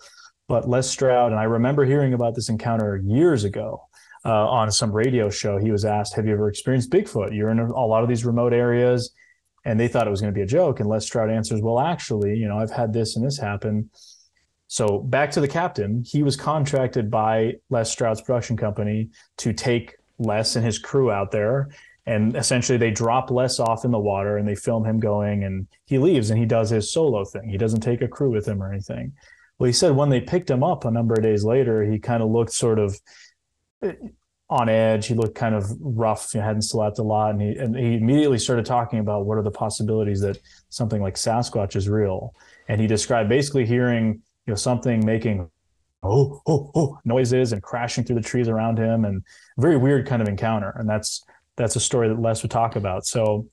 but Les Stroud, and I remember hearing about this encounter years ago. uh, on some radio show, he was asked, "Have you ever experienced Bigfoot? You're in a, a lot of these remote areas." And they thought it was going to be a joke. And Les Stroud answers, "Well, actually, you know, I've had this and this happen." So back to the captain, he was contracted by Les Stroud's production company to take Les and his crew out there. And essentially, they drop Les off in the water and they film him going, and he leaves and he does his solo thing. He doesn't take a crew with him or anything. Well, he said when they picked him up a number of days later, he kind of looked sort of eh, on edge. He looked kind of rough. He hadn't slept a lot, and he and he immediately started talking about what are the possibilities that something like Sasquatch is real. And he described basically hearing you know something making oh oh oh noises and crashing through the trees around him, and very weird kind of encounter. And that's that's a story that Les would talk about. So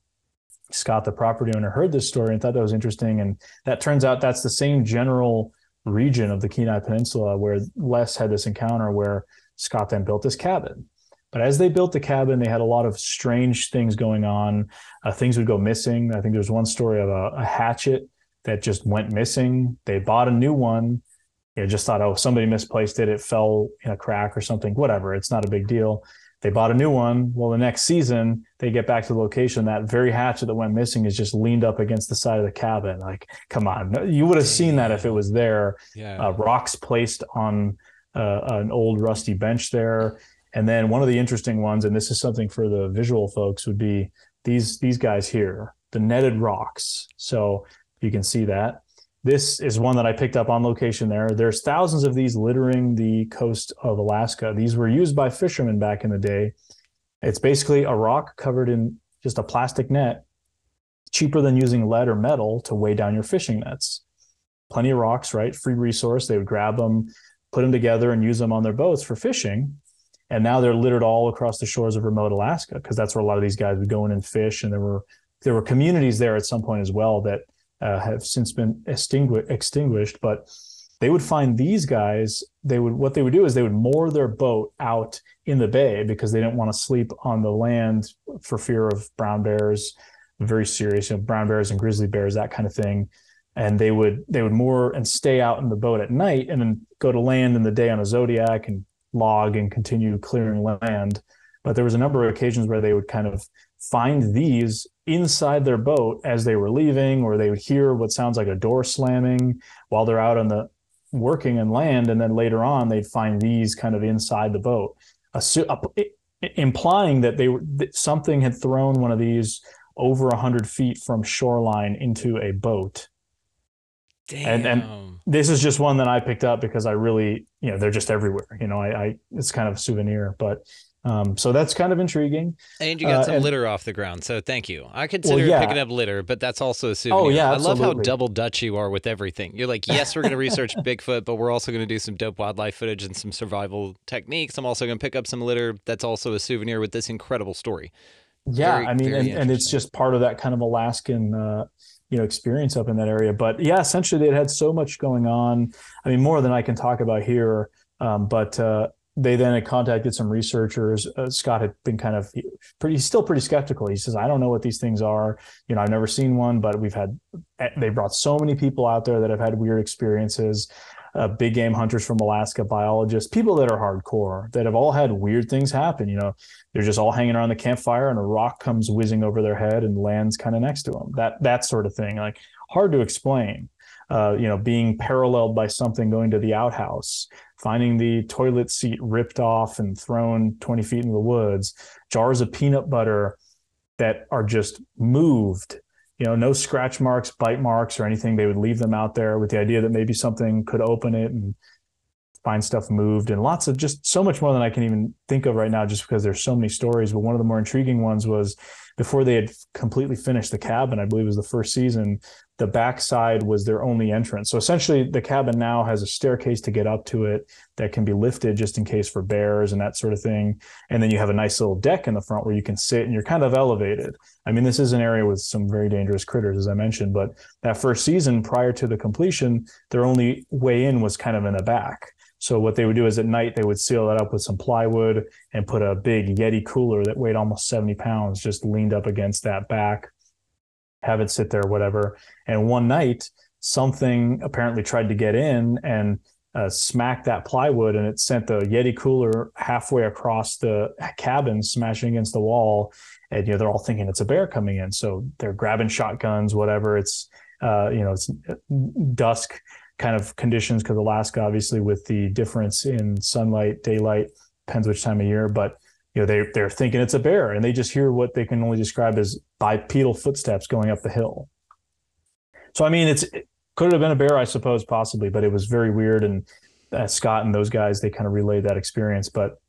Scott, the property owner, heard this story and thought that was interesting, and that turns out that's the same general region of the Kenai Peninsula where Les had this encounter where Scott then built this cabin. But as they built the cabin, they had a lot of strange things going on. Uh, things would go missing. I think there was one story of a, a, hatchet that just went missing. They bought a new one. You know, just thought, oh, somebody misplaced it. It fell in a crack or something. Whatever. It's not a big deal. They bought a new one. Well, the next season, they get back to the location. That very hatchet that went missing is just leaned up against the side of the cabin. Like, come on. You would have seen that if it was there. Yeah. Uh, rocks placed on uh, an old rusty bench there. And then one of the interesting ones, and this is something for the visual folks, would be these these guys here, the netted rocks. So you can see that. This is one that I picked up on location there. There's thousands of these littering the coast of Alaska. These were used by fishermen back in the day. It's basically a rock covered in just a plastic net, cheaper than using lead or metal to weigh down your fishing nets. Plenty of rocks, right? Free resource. They would grab them, put them together, and use them on their boats for fishing. And now they're littered all across the shores of remote Alaska because that's where a lot of these guys would go in and fish. And there were there were communities there at some point as well that uh, have since been extingu- extinguished. But they would find these guys. They would what they would do is they would moor their boat out in the bay because they didn't want to sleep on the land for fear of brown bears, very serious, you know, brown bears and grizzly bears, that kind of thing. And they would they would moor and stay out in the boat at night, and then go to land in the day on a Zodiac and log and continue clearing land. But there was a number of occasions where they would kind of find these inside their boat as they were leaving, or they would hear what sounds like a door slamming while they're out on the working and land, and then later on they'd find these kind of inside the boat, implying that they were that something had thrown one of these over a hundred feet from shoreline into a boat. Damn. And and this is just one that I picked up because I really, you know, they're just everywhere. You know, I, I it's kind of a souvenir, but um, so that's kind of intriguing. And you got Uh, some and- litter off the ground, so thank you. I consider yeah. Oh, picking up litter, but that's also a souvenir. Oh yeah, I love how double Dutch you are with everything. You're like, yes, we're going to research <laughs> Bigfoot, but we're also going to do some dope wildlife footage and some survival techniques. I'm also going to pick up some litter. That's also a souvenir with this incredible story. yeah Very- i mean and, and it's just part of that kind of alaskan uh you know experience up in that area but yeah essentially they had so much going on i mean more than i can talk about here um, but uh they then had contacted some researchers uh, scott had been kind of pretty he's still pretty skeptical he says i don't know what these things are you know i've never seen one but we've had eh, they brought so many people out there that have had weird experiences uh, big game hunters from Alaska, biologists, people that are hardcore that have all had weird things happen. You know, they're just all hanging around the campfire and a rock comes whizzing over their head and lands kind of next to them. That that sort of thing, like hard to explain. Uh, you know, being paralleled by something going to the outhouse, finding the toilet seat ripped off and thrown 20 feet into the woods, jars of peanut butter that are just moved you know, no scratch marks, bite marks, or anything. They would leave them out there with the idea that maybe something could open it and find stuff moved, and lots of just so much more than I can even think of right now, just because there's so many stories. But one of the more intriguing ones was before they had completely finished the cabin. I believe it was the first season. The backside was their only entrance. So essentially, the cabin now has a staircase to get up to it that can be lifted just in case for bears and that sort of thing. And then you have a nice little deck in the front where you can sit and you're kind of elevated. I mean, this is an area with some very dangerous critters, as I mentioned, but that first season prior to the completion, their only way in was kind of in the back. So what they would do is at night they would seal that up with some plywood and put a big Yeti cooler that weighed almost 70 pounds just leaned up against that back, have it sit there, whatever. And one night something apparently tried to get in and uh, smacked that plywood and it sent the Yeti cooler halfway across the cabin, smashing against the wall. And you know they're all thinking it's a bear coming in, so they're grabbing shotguns, whatever. It's uh, you know it's dusk kind of conditions because Alaska, obviously, with the difference in sunlight, daylight, depends which time of year, but you know they they're thinking it's a bear, and they just hear what they can only describe as bipedal footsteps going up the hill. So I mean, it's it could have been a bear, I suppose, possibly, but it was very weird. And uh, Scott and those guys, they kind of relayed that experience, but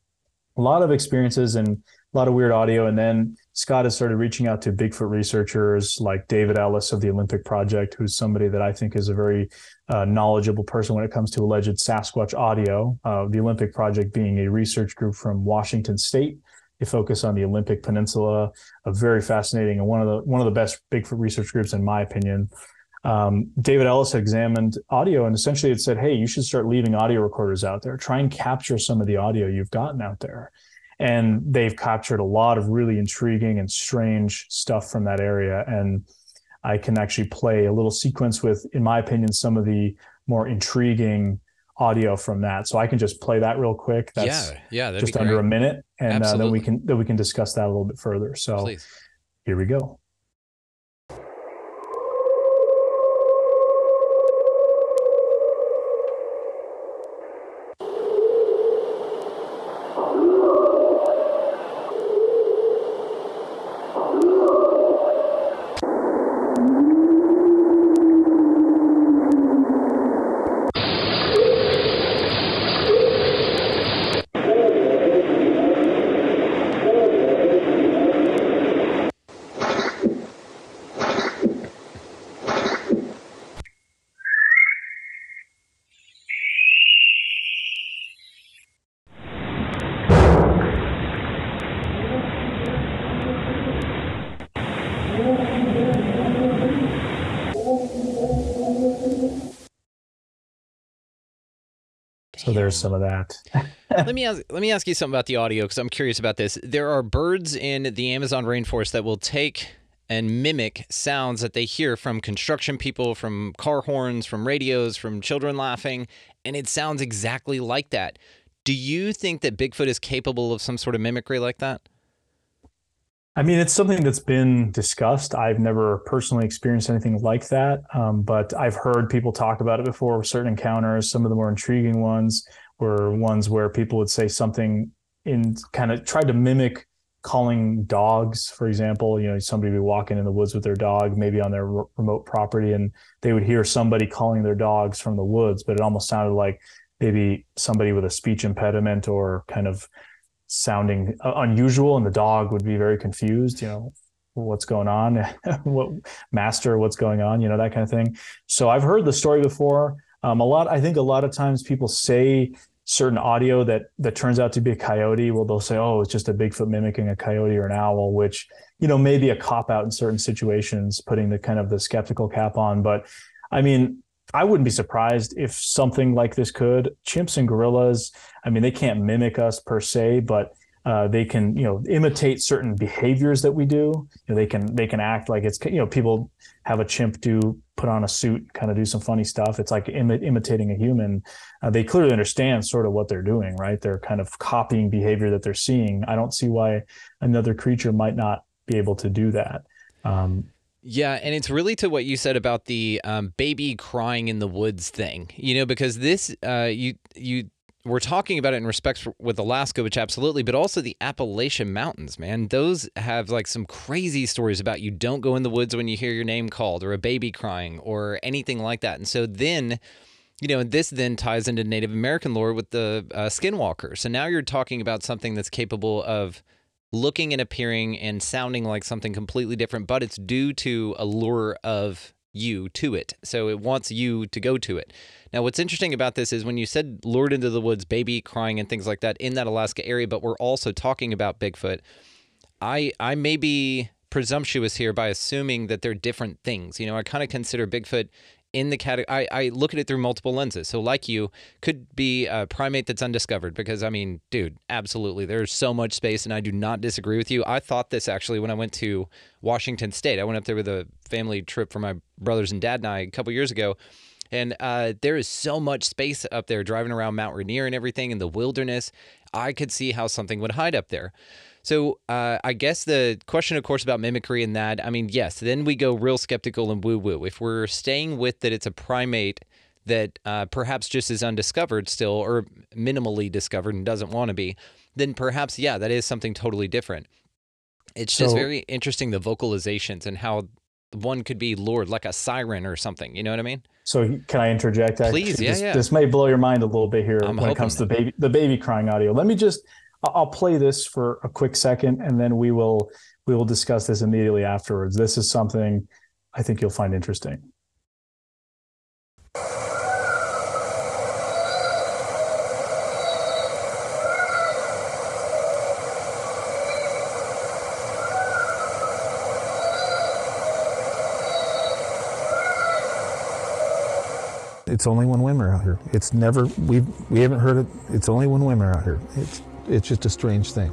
a lot of experiences and a lot of weird audio. And then Scott has started reaching out to Bigfoot researchers like David Ellis of the Olympic Project, who's somebody that I think is a very uh, knowledgeable person when it comes to alleged Sasquatch audio. Uh, the Olympic Project being a research group from Washington State. They focus on the Olympic Peninsula, a very fascinating and one of the one of the best Bigfoot research groups, in my opinion. Um, David Ellis examined audio and essentially it said, "Hey, you should start leaving audio recorders out there. Try and capture some of the audio you've gotten out there." And they've captured a lot of really intriguing and strange stuff from that area. And i can actually play a little sequence with in my opinion some of the more intriguing audio from that. So i can just play that real quick. That's yeah, yeah, just under a minute. And uh, then we can then we can discuss that a little bit further. So Please. here we go some of that <laughs> let me ask let me ask you something about the audio because I'm curious about this. There are birds in the Amazon rainforest that will take and mimic sounds that they hear from construction people, from car horns, from radios, from children laughing, and it sounds exactly like that. Do you think that Bigfoot is capable of some sort of mimicry like that? I mean, it's something that's been discussed. I've never personally experienced anything like that, um, but I've heard people talk about it before. Certain encounters, some of the more intriguing ones, were ones where people would say something in kind of tried to mimic calling dogs, for example. You know, somebody would be walking in the woods with their dog, maybe on their re- remote property, and they would hear somebody calling their dogs from the woods, but it almost sounded like maybe somebody with a speech impediment or kind of sounding unusual and the dog would be very confused you know what's going on <laughs> what master what's going on you know that kind of thing. So i've heard the story before. Um, a lot i think a lot of times people say certain audio that that turns out to be a coyote. Well they'll say oh it's just a bigfoot mimicking a coyote or an owl which you know may be a cop out in certain situations putting the kind of the skeptical cap on. But i mean I wouldn't be surprised if something like this could. Chimps and gorillas, I mean, they can't mimic us per se, but uh, they can, you know, imitate certain behaviors that we do. You know, they can they can act like it's, you know, people have a chimp do put on a suit, kind of do some funny stuff. It's like imi- imitating a human. Uh, they clearly understand sort of what they're doing, right? They're kind of copying behavior that they're seeing. I don't see why another creature might not be able to do that. Um, Yeah, and it's really to what you said about the um, baby crying in the woods thing. You know, because this uh, you you we're talking about it in respect for, with Alaska, which absolutely, but also the Appalachian Mountains, man. Those have like some crazy stories about you don't go in the woods when you hear your name called, or a baby crying, or anything like that. And so then. You know, this then ties into Native American lore with the uh, skinwalker. So now you're talking about something that's capable of looking and appearing and sounding like something completely different, but it's due to a lure of you to it. So it wants you to go to it. Now, what's interesting about this is when you said lured into the woods, baby crying and things like that in that Alaska area, but we're also talking about Bigfoot. I I may be presumptuous here by assuming that they're different things. You know, I kind of consider Bigfoot in the category. I, I look at it through multiple lenses. So, like you, could be a primate that's undiscovered because I mean, dude, absolutely, there's so much space, and I do not disagree with you. I thought this actually when I went to Washington State. I went up there with a family trip for my brothers and dad and I a couple years ago. And uh, there is so much space up there driving around Mount Rainier and everything in the wilderness. I could see how something would hide up there. So uh, I guess the question, of course, about mimicry and that, I mean, yes, then we go real skeptical and woo woo. If we're staying with that it's a primate that uh, perhaps just is undiscovered still or minimally discovered and doesn't want to be, then perhaps, yeah, that is something totally different. It's just very interesting the vocalizations and how one could be lured like a siren or something. You know what I mean? So can I interject? actually? Please, yeah, this, yeah. This may blow your mind a little bit here I'm when it comes to the baby, the baby crying audio. Let me just, I'll play this for a quick second, and then we will we will discuss this immediately afterwards. This is something I think you'll find interesting. It's only women are out here. It's never we we haven't heard it. It's only women are out here. It's it's just a strange thing.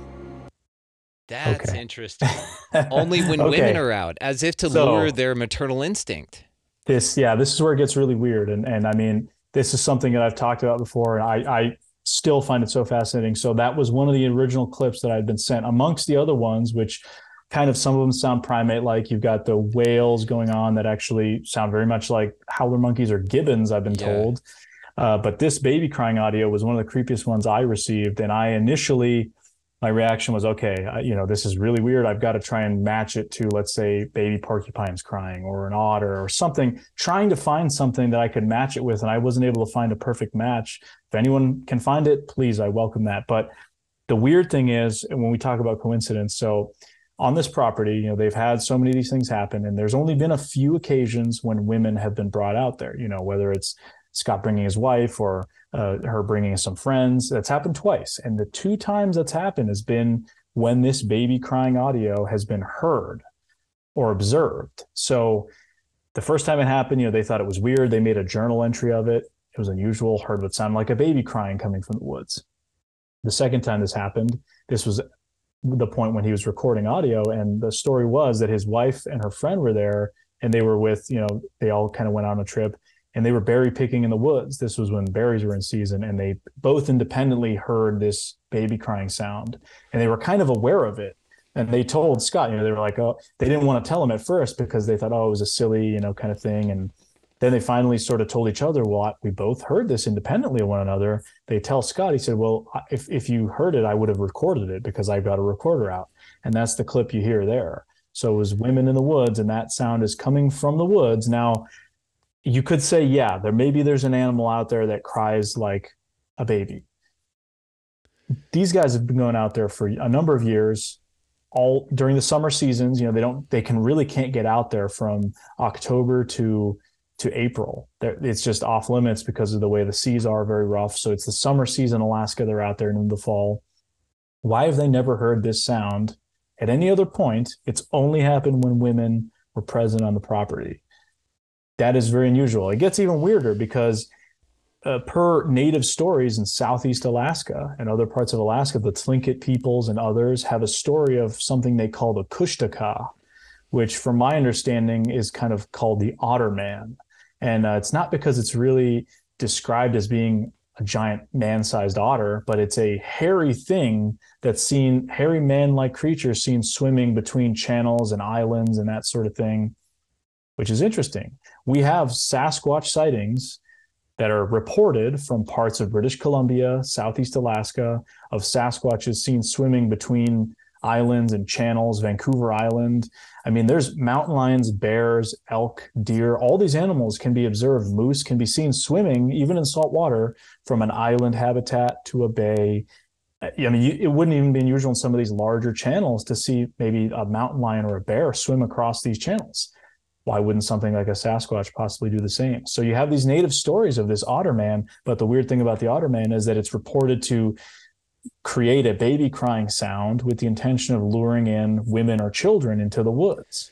That's Okay. interesting. <laughs> Only when Okay. women are out, as if to So- lure their maternal instinct. this yeah this is where it gets really weird and and i mean this is something that i've talked about before and i i still find it so fascinating so that was one of the original clips that i'd been sent amongst the other ones which kind of some of them sound primate like you've got the whales going on that actually sound very much like howler monkeys or gibbons i've been Yeah. told uh, but this baby crying audio was one of the creepiest ones i received. And i initially my reaction was okay I, you know this is really weird. I've got to try and match it to let's say baby porcupines crying or an otter or something trying to find something that i could match it with. And i wasn't able to find a perfect match. If anyone can find it please i welcome that. But the weird thing is when we talk about coincidence so on this property you know they've had so many of these things happen and there's only been a few occasions when women have been brought out there you know whether it's scott bringing his wife or uh, her bringing some friends. That's happened twice, and the two times that's happened has been when this baby crying audio has been heard or observed. So the first time it happened, you know, they thought it was weird. They made a journal entry of it. It was unusual. Heard what sounded like a baby crying coming from the woods. The second time this happened, this was the point when he was recording audio, and the story was that his wife and her friend were there, and they were with, you know, they all kind of went on a trip and they were berry picking in the woods. This was when berries were in season, and they both independently heard this baby crying sound, and they were kind of aware of it. And they told Scott, you know, they were like, oh, they didn't want to tell him at first because they thought, oh, it was a silly, you know, kind of thing. And then they finally sort of told each other, well, we both heard this independently of one another. They tell Scott, he said, well, if, if you heard it, I would have recorded it because I've got a recorder out. And that's the clip you hear there. So it was women in the woods, and that sound is coming from the woods. Now, you could say, yeah, there maybe there's an animal out there that cries like a baby. These guys have been going out there for a number of years, all during the summer seasons. You know, they don't, they can really can't get out there from October to to April. They're- It's just off limits because of the way the seas are very rough. So it's the summer season, Alaska. They're out there in the fall. Why have they never heard this sound at any other point? It's only happened when women were present on the property that is very unusual. It gets even weirder because, uh, per native stories in Southeast Alaska and other parts of Alaska, the Tlingit peoples and others have a story of something they call the Kushtaka, which, from my understanding, is kind of called the Otter Man. And uh, it's not because it's really described as being a giant man-sized otter, but it's a hairy thing that's seen, hairy man-like creature seen swimming between channels and islands and that sort of thing, which is interesting we have Sasquatch sightings that are reported from parts of British Columbia, Southeast Alaska, of Sasquatches seen swimming between islands and channels, Vancouver Island. I mean, there's mountain lions, bears, elk, deer, all these animals can be observed. Moose can be seen swimming, even in salt water, from an island habitat to a bay. I mean, it wouldn't even be unusual in some of these larger channels to see maybe a mountain lion or a bear swim across these channels why wouldn't something like a Sasquatch possibly do the same? So you have these native stories of this otter man, but the weird thing about the otter man is that it's reported to create a baby crying sound with the intention of luring in women or children into the woods.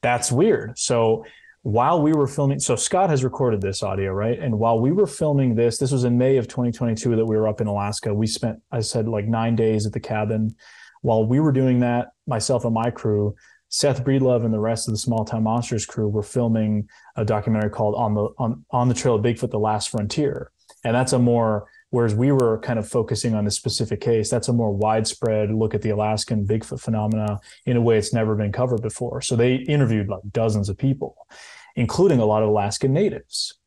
That's weird. So while we were filming, so Scott has recorded this audio, right? And while we were filming this, this was in May of 2022 that we were up in Alaska. We spent, I said, like nine days at the cabin. While we were doing that, myself and my crew, Seth Breedlove and the rest of the Small Town Monsters crew were filming a documentary called "On the on on the Trail of Bigfoot: The Last Frontier," and that's a more whereas we were kind of focusing on this specific case. That's a more widespread look at the Alaskan Bigfoot phenomena in a way it's never been covered before. So they interviewed like dozens of people, including a lot of Alaskan natives.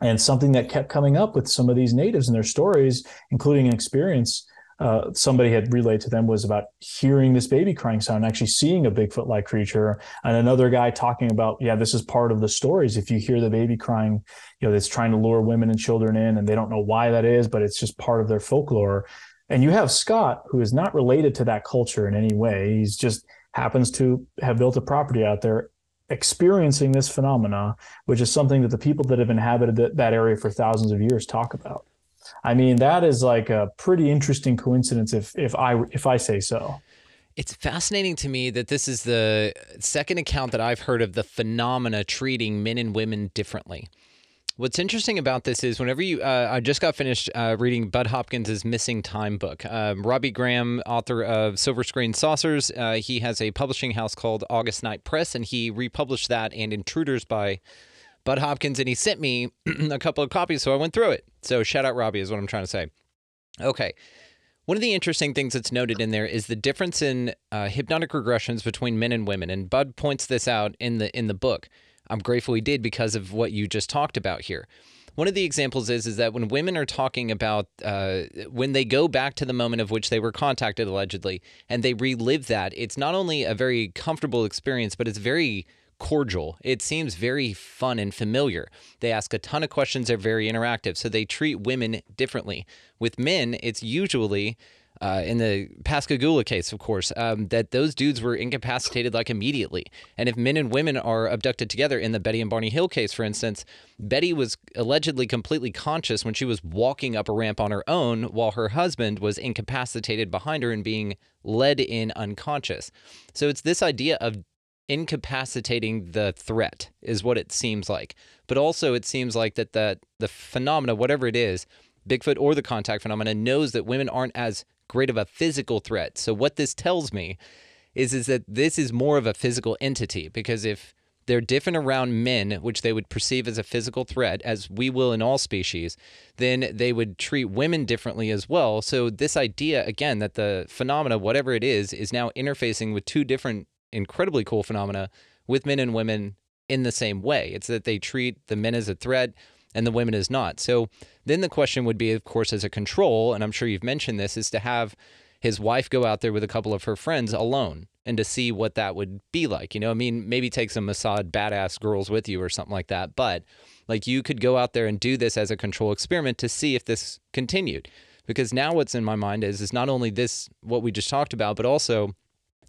And something that kept coming up with some of these natives and their stories, including an experience uh, somebody had relayed to them was about hearing this baby crying sound, actually seeing a Bigfoot like creature. And another guy talking about, yeah, this is part of the stories. If you hear the baby crying, you know, that's trying to lure women and children in, and they don't know why that is, but it's just part of their folklore. And you have Scott, who is not related to that culture in any way. He's just happens to have built a property out there experiencing this phenomena, which is something that the people that have inhabited that area for thousands of years talk about. I mean, that is like a pretty interesting coincidence if if I if I say so. It's fascinating to me that this is the second account that I've heard of the phenomena treating men and women differently. What's interesting about this is whenever you, uh, I just got finished uh, reading Bud Hopkins' Missing Time book. Um, Robbie Graham, author of Silver Screen Saucers, uh, he has a publishing house called August Night Press, and he republished that and Intruders by Bud Hopkins, and he sent me <clears throat> a couple of copies, so I went through it. So shout out Robbie is what I'm trying to say. Okay. One of the interesting things that's noted in there is the difference in uh, hypnotic regressions between men and women, and Bud points this out in the in the book. I'm grateful he did because of what you just talked about here. One of the examples is is that when women are talking about uh, when they go back to the moment of which they were contacted allegedly, and they relive that, it's not only a very comfortable experience, but it's very cordial. It seems very fun and familiar. They ask a ton of questions, they're very interactive, so they treat women differently. With men, it's usually. Uh, in the Pascagoula case, of course, um, that those dudes were incapacitated like immediately. And if men and women are abducted together, in the Betty and Barney Hill case, for instance, Betty was allegedly completely conscious when she was walking up a ramp on her own, while her husband was incapacitated behind her and being led in unconscious. So it's this idea of incapacitating the threat is what it seems like. But also it seems like that the the phenomena, whatever it is, Bigfoot or the contact phenomena, knows that women aren't as great of a physical threat. So what this tells me is is that this is more of a physical entity because if they're different around men, which they would perceive as a physical threat, as we will in all species, then they would treat women differently as well. So, this idea, again, that the phenomena, whatever it is, is now interfacing with two different incredibly cool phenomena with men and women in the same way. It's that they treat the men as a threat and the women as not. So then the question would be, of course, as a control, and I'm sure you've mentioned this, is to have his wife go out there with a couple of her friends alone and to see what that would be like. You know, I mean, maybe take some Mossad badass girls with you or something like that. But like you could go out there and do this as a control experiment to see if this continued. Because now what's in my mind is is not only this what we just talked about, but also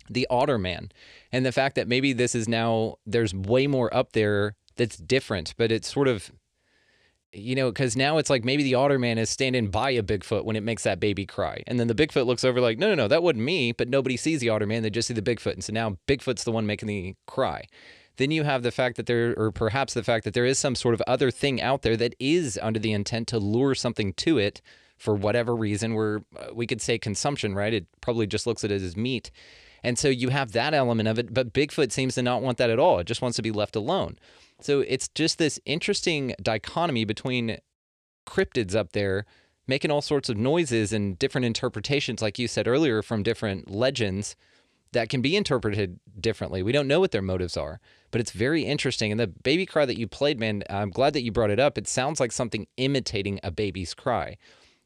the otter man and the fact that maybe this is now there's way more up there that's different but it's sort of you know because now it's like maybe the otter man is standing by a bigfoot when it makes that baby cry and then the bigfoot looks over like no no no that wasn't me but nobody sees the otter man they just see the bigfoot and so now bigfoot's the one making the cry. Then you have the fact that there or perhaps the fact that there is some sort of other thing out there that is under the intent to lure something to it for whatever reason where uh, we could say consumption right? It probably just looks at it as meat and so you have that element of it, but Bigfoot seems to not want that at all. It just wants to be left alone. So it's just this interesting dichotomy between cryptids up there making all sorts of noises and different interpretations, like you said earlier, from different legends that can be interpreted differently. We don't know what their motives are, but it's very interesting. And the baby cry that you played, man, I'm glad that you brought it up. It sounds like something imitating a baby's cry.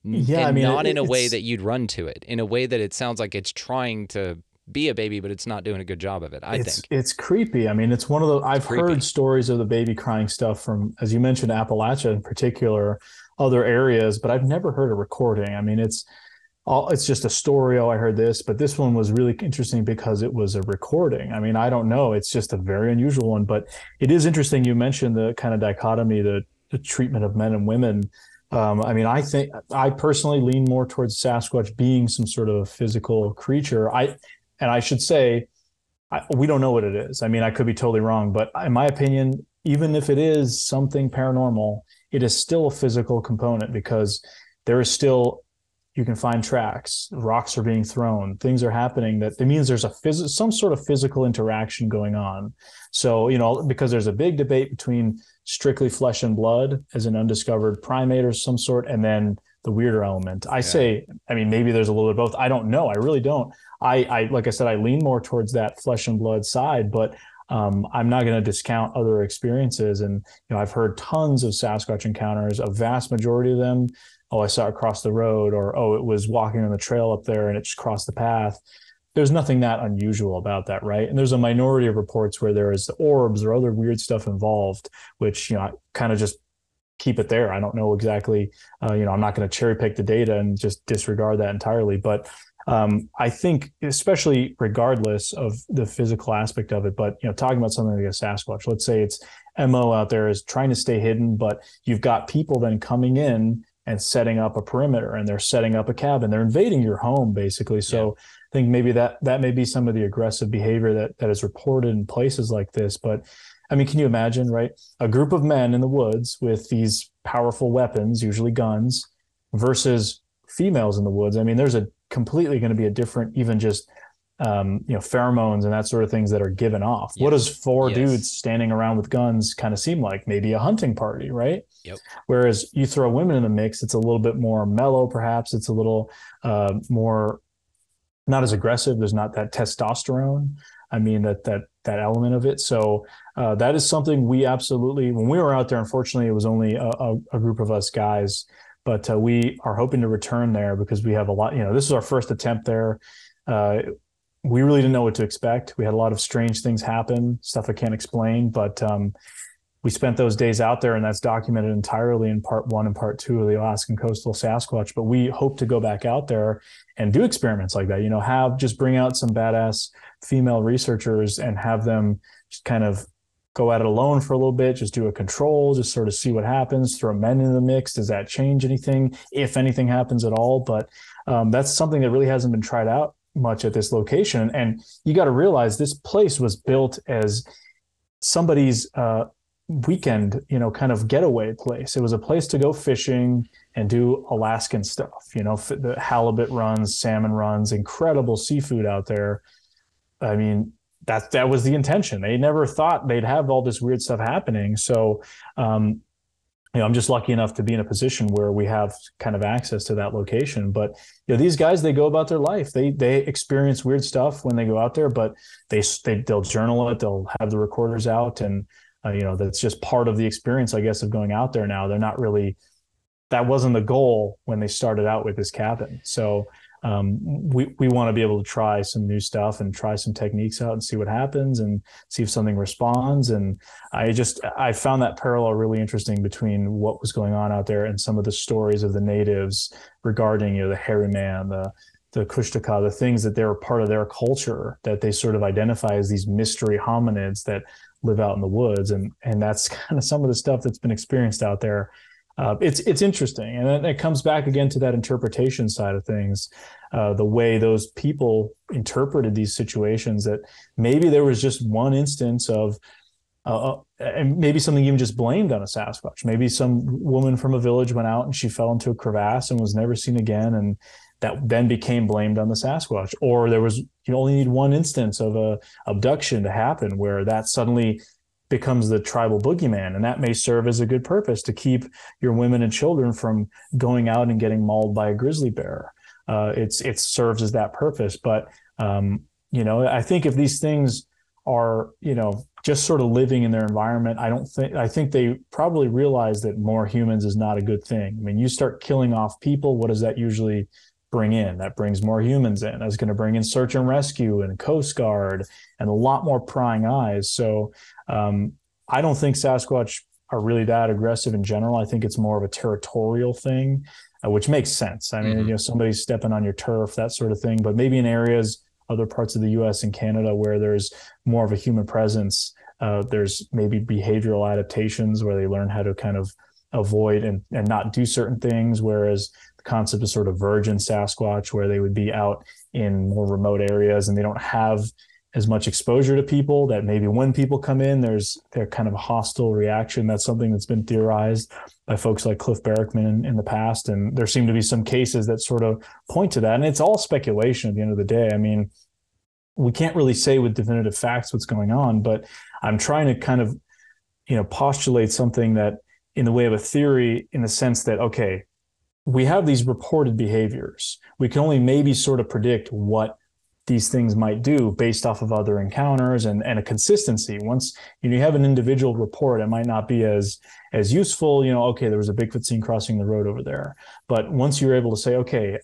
Yeah, and I mean, not it- in a way that you'd run to it, in a way that it sounds like it's trying to be a baby, but it's not doing a good job of it. I it's think. it's creepy. I mean, it's one of the I've Creepy. heard stories of the baby crying stuff from, as you mentioned, Appalachia in particular, other areas, but I've never heard a recording. I mean, it's all it's just a story. Oh, I heard this, but this one was really interesting because it was a recording. I mean, I don't know. It's just a very unusual one, but it is interesting. You mentioned the kind of dichotomy, the, the treatment of men and women. Um, I mean, I think I personally lean more towards Sasquatch being some sort of physical creature. I and I should say, I, we don't know what it is. I mean, I could be totally wrong, but in my opinion, even if it is something paranormal, it is still a physical component because there is still you can find tracks, rocks are being thrown, things are happening that it means there's a phys- some sort of physical interaction going on. So, you know, because there's a big debate between strictly flesh and blood as an undiscovered primate or some sort, and then the weirder element. I say, I mean, maybe there's a little bit of both. I don't know. I really don't. I, I like I said, I lean more towards that flesh and blood side, but um, I'm not going to discount other experiences. And you know, I've heard tons of Sasquatch encounters. A vast majority of them, oh, I saw it cross the road, or oh, it was walking on the trail up there and it just crossed the path. There's nothing that unusual about that, right? And there's a minority of reports where there is orbs or other weird stuff involved, which you know, kind of just keep it there. I don't know exactly. Uh, you know, I'm not going to cherry pick the data and just disregard that entirely, but um, I think, especially regardless of the physical aspect of it, but you know, talking about something like a Sasquatch, let's say it's mo out there is trying to stay hidden, but you've got people then coming in and setting up a perimeter, and they're setting up a cabin, they're invading your home basically. So I think maybe that that may be some of the aggressive behavior that that is reported in places like this, but. I mean, can you imagine, right? A group of men in the woods with these powerful weapons, usually guns, versus females in the woods. I mean, there's a completely going to be a different, even just um, you know, pheromones and that sort of things that are given off. What does four Yes. dudes standing around with guns kind of seem like? Maybe a hunting party, right? Yep. Whereas you throw women in the mix, it's a little bit more mellow, perhaps. It's a little uh, more not as aggressive. There's not that testosterone. I mean that that that element of it. So uh, that is something we absolutely. When we were out there, unfortunately, it was only a, a, a group of us guys, but uh, we are hoping to return there because we have a lot. You know, this is our first attempt there. Uh, we really didn't know what to expect. We had a lot of strange things happen, stuff I can't explain, but um, we spent those days out there, and that's documented entirely in part one and part two of the Alaskan Coastal Sasquatch. But we hope to go back out there and do experiments like that. You know, have just bring out some badass female researchers and have them just kind of go at it alone for a little bit, just do a control, just sort of see what happens, throw men in the mix. Does that change anything, if anything happens at all? But um, that's something that really hasn't been tried out much at this location. And you got to realize this place was built as somebody's uh, weekend, you know, kind of getaway place. It was a place to go fishing and do Alaskan stuff. You know, the halibut runs, salmon runs, incredible seafood out there. I mean, that that was the intention. They never thought they'd have all this weird stuff happening. So, um, you know, I'm just lucky enough to be in a position where we have kind of access to that location. But you know, these guys, they go about their life. They they experience weird stuff when they go out there, but they they they'll journal it. They'll have the recorders out, and uh, you know, that's just part of the experience, I guess, of going out there. Now they're not really. That wasn't the goal when they started out with this cabin. So um, we we want to be able to try some new stuff and try some techniques out and see what happens and see if something responds. And I just I found that parallel really interesting between what was going on out there and some of the stories of the natives regarding you know the hairy man, the the Kushtaka, the things that they were part of their culture that they sort of identify as these mystery hominids that live out in the woods, and and that's <laughs> kind of some of the stuff that's been experienced out there. Uh, it's it's interesting, and then it comes back again to that interpretation side of things, uh, the way those people interpreted these situations. That maybe there was just one instance of, uh, and maybe something even just blamed on a Sasquatch. Maybe some woman from a village went out and she fell into a crevasse and was never seen again, and that then became blamed on the Sasquatch. Or there was you only need one instance of a abduction to happen where that suddenly becomes the tribal boogeyman and that may serve as a good purpose to keep your women and children from going out and getting mauled by a grizzly bear. Uh, it's it serves as that purpose but um, you know i think if these things are you know just sort of living in their environment i don't think i think they probably realize that more humans is not a good thing. I mean you start killing off people what does that usually bring in that brings more humans in that's going to bring in search and rescue and coast guard and a lot more prying eyes so um, I don't think Sasquatch are really that aggressive in general. I think it's more of a territorial thing, uh, which makes sense. I mean, Mhm. you know, somebody's stepping on your turf, that sort of thing. But maybe in areas, other parts of the U.S. and Canada, where there's more of a human presence, uh, there's maybe behavioral adaptations where they learn how to kind of avoid and, and not do certain things. Whereas concept of sort of virgin Sasquatch, where they would be out in more remote areas and they don't have as much exposure to people that maybe when people come in there's they're kind of hostile reaction. That's something that's been theorized by folks like Cliff Barackman in, in the past. And there seem to be some cases that sort of point to that. And it's all speculation at the end of the day. I mean we can't really say with definitive facts what's going on but i'm trying to kind of you know postulate something that in the way of a theory in the sense that okay we have these reported behaviors we can only maybe sort of predict what these things might do based off of other encounters and, and a consistency. Once you, know, you have an individual report, it might not be as as useful. You know, okay, there was a Bigfoot seen crossing the road over there. But once you're able to say, okay,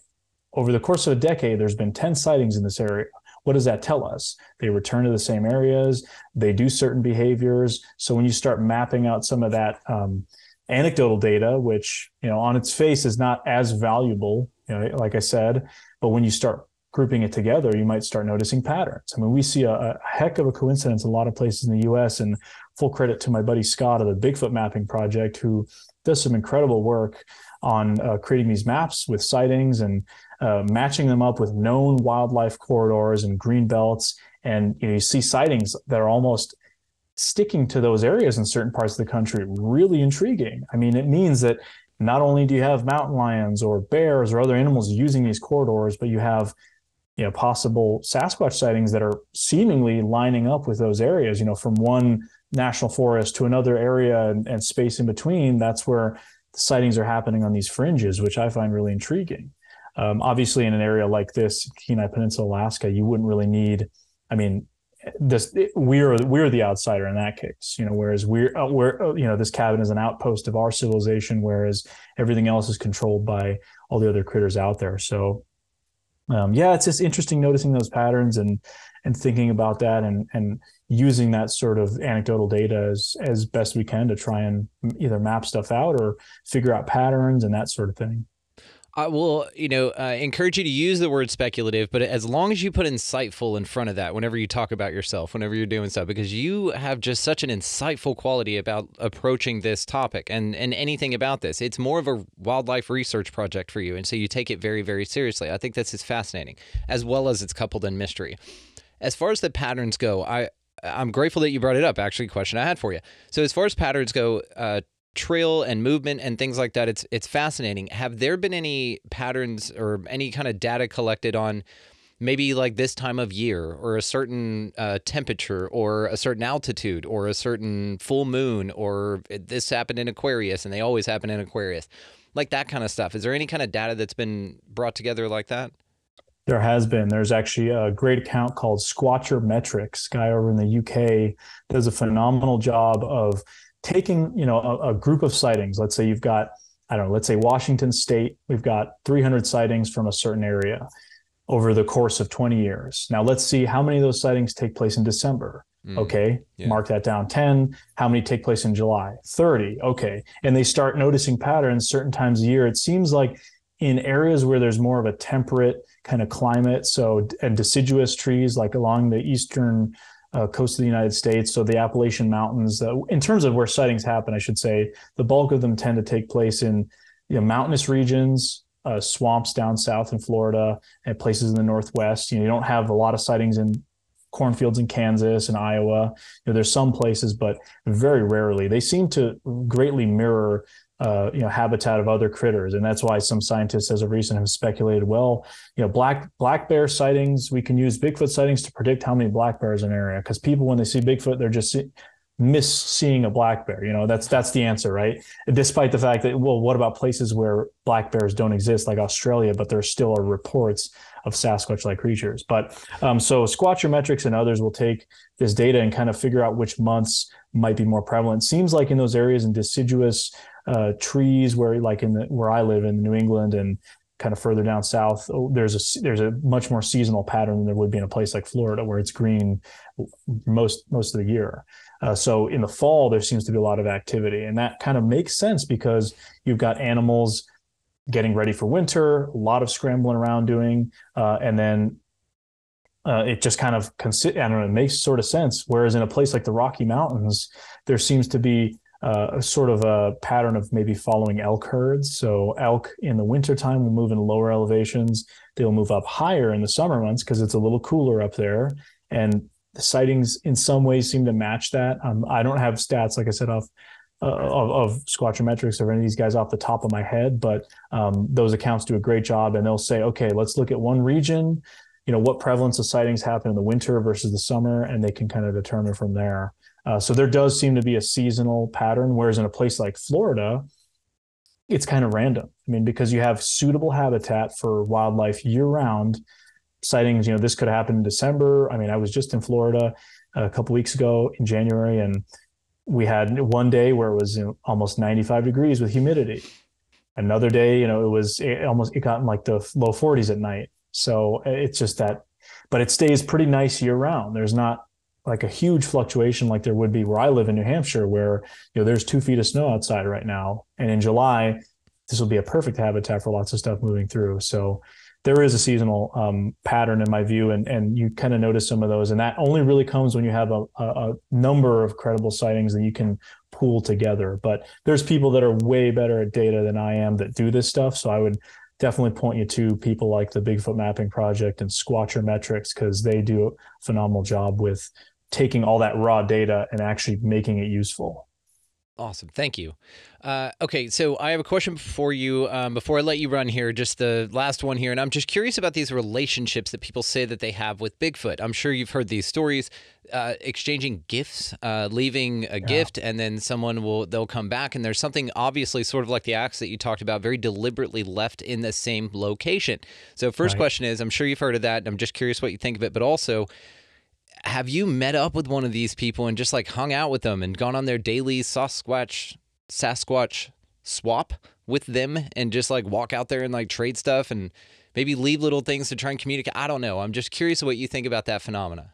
over the course of a decade, there's been 10 sightings in this area. What does that tell us? They return to the same areas. They do certain behaviors. So when you start mapping out some of that um, anecdotal data, which you know on its face is not as valuable, you know, like I said, but when you start grouping it together, you might start noticing patterns. I mean, we see a, a, heck of a coincidence in a lot of places in the US, and full credit to my buddy Scott of the Bigfoot Mapping Project, who does some incredible work on uh, creating these maps with sightings and uh, matching them up with known wildlife corridors and green belts. And you, know, you see sightings that are almost sticking to those areas in certain parts of the country. Really intriguing. I mean, it means that not only do you have mountain lions or bears or other animals using these corridors, but you have you know possible Sasquatch sightings that are seemingly lining up with those areas. You know, from one national forest to another area and, and space in between. That's where the sightings are happening on these fringes, which I find really intriguing. Um, obviously, in an area like this, Kenai Peninsula, Alaska, you wouldn't really need. I mean, this we're we're the outsider in that case, you know. Whereas we're uh, we're uh, you know this cabin is an outpost of our civilization, whereas everything else is controlled by all the other critters out there. So um, yeah, it's just interesting noticing those patterns and and thinking about that and and using that sort of anecdotal data as as best we can to try and either map stuff out or figure out patterns and that sort of thing. I will, you know, uh, encourage you to use the word speculative, but as long as you put insightful in front of that whenever you talk about yourself, whenever you're doing stuff, because you have just such an insightful quality about approaching this topic and, and anything about this. It's more of a wildlife research project for you. And so you take it very, very seriously. I think this is fascinating, as well as it's coupled in mystery. As far as the patterns go, I, I'm grateful that you brought it up. Actually, question I had for you. So as far as patterns go, uh, trail and movement and things like that it's it's fascinating have there been any patterns or any kind of data collected on maybe like this time of year or a certain uh, temperature or a certain altitude or a certain full moon or this happened in aquarius and they always happen in aquarius like that kind of stuff is there any kind of data that's been brought together like that there has been. There's actually a great account called Squatcher Metrics. Guy over in the UK does a phenomenal job of taking you know a, a, group of sightings let's say you've got i don't know let's say washington state we've got 300 sightings from a certain area over the course of 20 years. Now let's see how many of those sightings take place in december. Mm, okay yeah. mark that down 10 how many take place in july? 30 okay. And they start noticing patterns certain times a year. It seems like in areas where there's more of a temperate kind of climate so and deciduous trees like along the eastern uh, coast of the United States. So the Appalachian Mountains, uh, in terms of where sightings happen, I should say the bulk of them tend to take place in you know, mountainous regions, uh, swamps down south in Florida, and places in the Northwest. You know, you don't have a lot of sightings in cornfields in Kansas and Iowa. You know, there's some places, but very rarely. They seem to greatly mirror uh, you know habitat of other critters, and that's why some scientists, as of recent, have speculated. Well, you know, black black bear sightings. We can use Bigfoot sightings to predict how many black bears in an area because people, when they see Bigfoot, they're just see, miss seeing a black bear. You know, that's that's the answer, right? Despite the fact that, well, what about places where black bears don't exist, like Australia, but there still are reports of Sasquatch-like creatures. But um, so Squatcher Metrics and others will take this data and kind of figure out which months might be more prevalent. Seems like in those areas in deciduous uh, trees where like in the where I live in New England and kind of further down south oh, there's a there's a much more seasonal pattern than there would be in a place like Florida where it's green most most of the year. Uh, so in the fall there seems to be a lot of activity and that kind of makes sense because you've got animals getting ready for winter, a lot of scrambling around doing, uh, and then uh, it just kind of consi- I don't know, it makes sort of sense. Whereas in a place like the Rocky Mountains, there seems to be uh, a sort of a pattern of maybe following elk herds. So elk in the wintertime will move in lower elevations. They'll move up higher in the summer months because it's a little cooler up there. And the sightings in some ways seem to match that. Um, I don't have stats, like I said, off uh, of, of Squatchometrics or any of these guys off the top of my head, but um, those accounts do a great job, and they'll say, okay, let's look at one region. You know, what prevalence of sightings happen in the winter versus the summer, and they can kind of determine from there. Uh, so there does seem to be a seasonal pattern, whereas in a place like Florida, it's kind of random. I mean, because you have suitable habitat for wildlife year round. Sightings, you know, this could happen in December. I mean, I was just in Florida a couple weeks ago in January, and we had one day where it was you know, almost 95 degrees with humidity. Another day, you know, it was it almost it got in like the low 40s at night. So it's just that, but it stays pretty nice year round. There's not like a huge fluctuation like there would be where I live in New Hampshire, where you know there's two feet of snow outside right now, and in July, this will be a perfect habitat for lots of stuff moving through. So there is a seasonal um, pattern in my view, and and you kind of notice some of those, and that only really comes when you have a, a, a number of credible sightings that you can pool together. But there's people that are way better at data than I am that do this stuff, so I would definitely point you to people like the Bigfoot Mapping Project and Squatcher Metrics because they do a phenomenal job with taking all that raw data and actually making it useful. Awesome. Thank you. Uh, okay, so I have a question for you um, before I let you run here, just the last one here. And I'm just curious about these relationships that people say that they have with Bigfoot. I'm sure you've heard these stories uh, exchanging gifts, uh, leaving a yeah. gift, and then someone will, they'll come back. And there's something obviously sort of like the axe that you talked about, very deliberately left in the same location. So, first right. question is I'm sure you've heard of that. I'm just curious what you think of it, but also, have you met up with one of these people and just like hung out with them and gone on their daily Sasquatch Sasquatch swap with them and just like walk out there and like trade stuff and maybe leave little things to try and communicate? I don't know. I'm just curious what you think about that phenomena.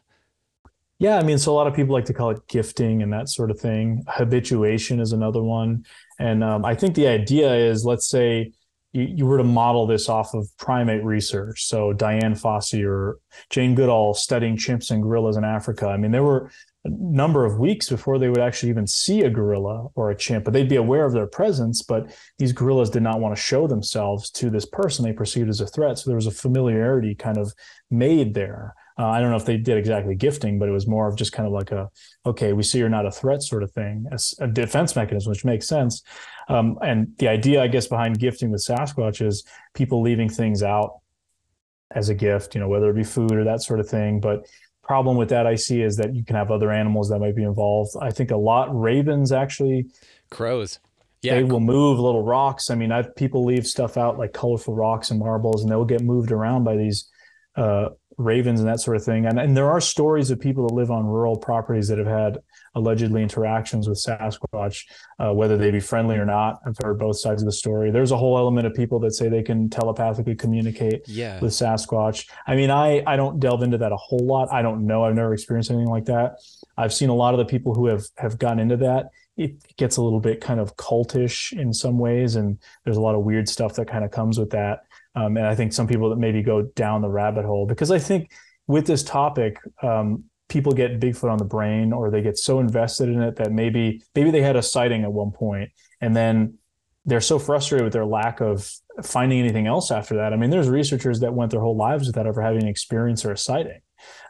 Yeah, I mean, so a lot of people like to call it gifting and that sort of thing. Habituation is another one. And um, I think the idea is, let's say you, you were to model this off of primate research, so Dian Fossey or Jane Goodall studying chimps and gorillas in Africa. I mean, there were number of weeks before they would actually even see a gorilla or a chimp, but they'd be aware of their presence. But these gorillas did not want to show themselves to this person they perceived as a threat. So there was a familiarity kind of made there. Uh, I don't know if they did exactly gifting, but it was more of just kind of like a, okay, we see you're not a threat sort of thing, as a defense mechanism, which makes sense. Um, and the idea, I guess, behind gifting with Sasquatch is people leaving things out as a gift, you know, whether it be food or that sort of thing. But problem with that I see is that you can have other animals that might be involved. I think a lot ravens actually crows. Yeah. They will move little rocks. I mean, I've people leave stuff out like colorful rocks and marbles, and they'll get moved around by these uh, ravens and that sort of thing. And, and there are stories of people that live on rural properties that have had allegedly interactions with Sasquatch, uh, whether they be friendly or not. I've heard both sides of the story. There's a whole element of people that say they can telepathically communicate yeah. with Sasquatch. I mean, I, I don't delve into that a whole lot. I don't know. I've never experienced anything like that. I've seen a lot of the people who have, have gotten into that. It gets a little bit kind of cultish in some ways. And there's a lot of weird stuff that kind of comes with that. Um, and I think some people that maybe go down the rabbit hole because I think with this topic, um, people get Bigfoot on the brain or they get so invested in it that maybe maybe they had a sighting at one point and then they're so frustrated with their lack of finding anything else after that. I mean, there's researchers that went their whole lives without ever having an experience or a sighting.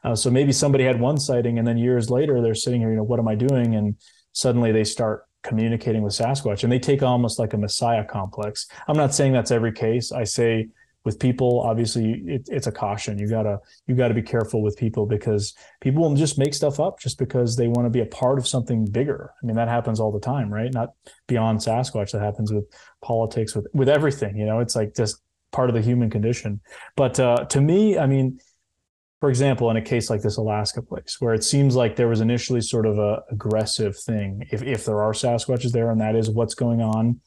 Uh, so maybe somebody had one sighting and then years later they're sitting here, you know, what am I doing? And suddenly they start communicating with Sasquatch and they take almost like a messiah complex. I'm not saying that's every case. I say with people obviously it, it's a caution. You gotta you gotta be careful with people because people will just make stuff up just because they want to be a part of something bigger. I mean that happens all the time right? Not beyond sasquatch that happens with politics with with everything you know? It's like just part of the human condition. But uh, to me i mean for example, in a case like this Alaska place, where it seems like there was initially sort of a aggressive thing, if if there are Sasquatches there, and that is what's going on.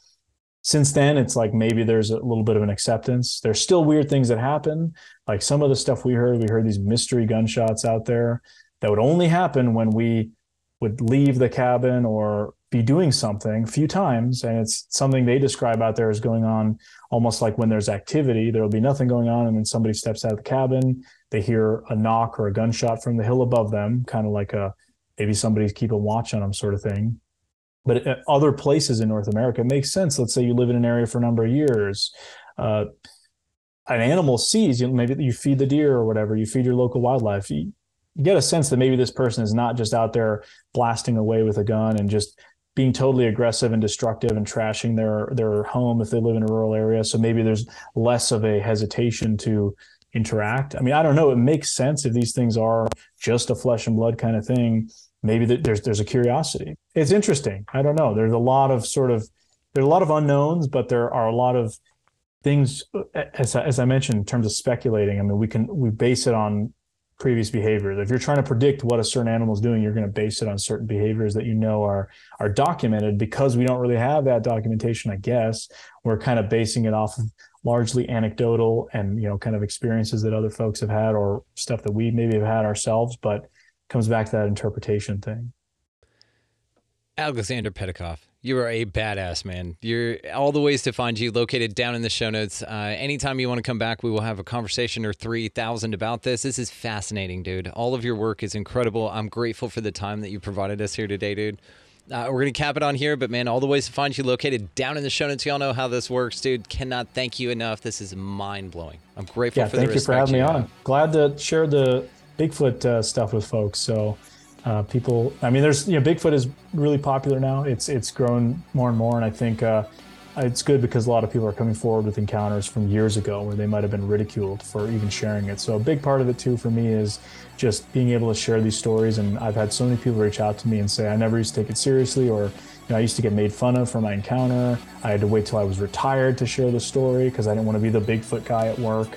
Since then, it's like maybe there's a little bit of an acceptance. There's still weird things that happen, like some of the stuff we heard. We heard these mystery gunshots out there that would only happen when we would leave the cabin or be doing something a few times and it's something they describe out there as going on almost like when there's activity there'll be nothing going on and then somebody steps out of the cabin they hear a knock or a gunshot from the hill above them, kind of like a maybe somebody's keeping watch on them sort of thing. But at other places in North America, it makes sense. Let's say you live in an area for a number of years. Uh, an animal sees you maybe you feed the deer or whatever you feed your local wildlife you, get a sense that maybe this person is not just out there blasting away with a gun and just being totally aggressive and destructive and trashing their their home if they live in a rural area. So maybe there's less of a hesitation to interact. I mean, I don't know. It makes sense if these things are just a flesh and blood kind of thing. Maybe there's there's a curiosity. It's interesting. I don't know. There's a lot of sort of there's a lot of unknowns, but there are a lot of things uh, as as I mentioned in terms of speculating. I mean, we can we base it on previous behaviors. If you're trying to predict what a certain animal is doing, you're going to base it on certain behaviors that you know are are documented. Because we don't really have that documentation, I guess we're kind of basing it off of largely anecdotal and you know kind of experiences that other folks have had or stuff that we maybe have had ourselves. But comes back to that interpretation thing. Alexander Petikoff, you are a badass man. You're all the ways to find you located down in the show notes. Uh, anytime you want to come back, we will have a conversation or 3,000 about this. This is fascinating, dude. All of your work is incredible. I'm grateful for the time that you provided us here today, dude. Uh, we're going to cap it on here, but man, all the ways to find you located down in the show notes. Y'all know how this works, dude. Cannot thank you enough. This is mind blowing. I'm grateful yeah, for thank the you for having me you on. Glad to share the Bigfoot uh, stuff with folks. So, uh, people, I mean, there's you know, Bigfoot is really popular now. It's it's grown more and more, and I think uh, it's good because a lot of people are coming forward with encounters from years ago where they might have been ridiculed for even sharing it. So a big part of it too for me is just being able to share these stories. And I've had so many people reach out to me and say, I never used to take it seriously, or you know, I used to get made fun of for my encounter. I had to wait till I was retired to share the story because I didn't want to be the Bigfoot guy at work.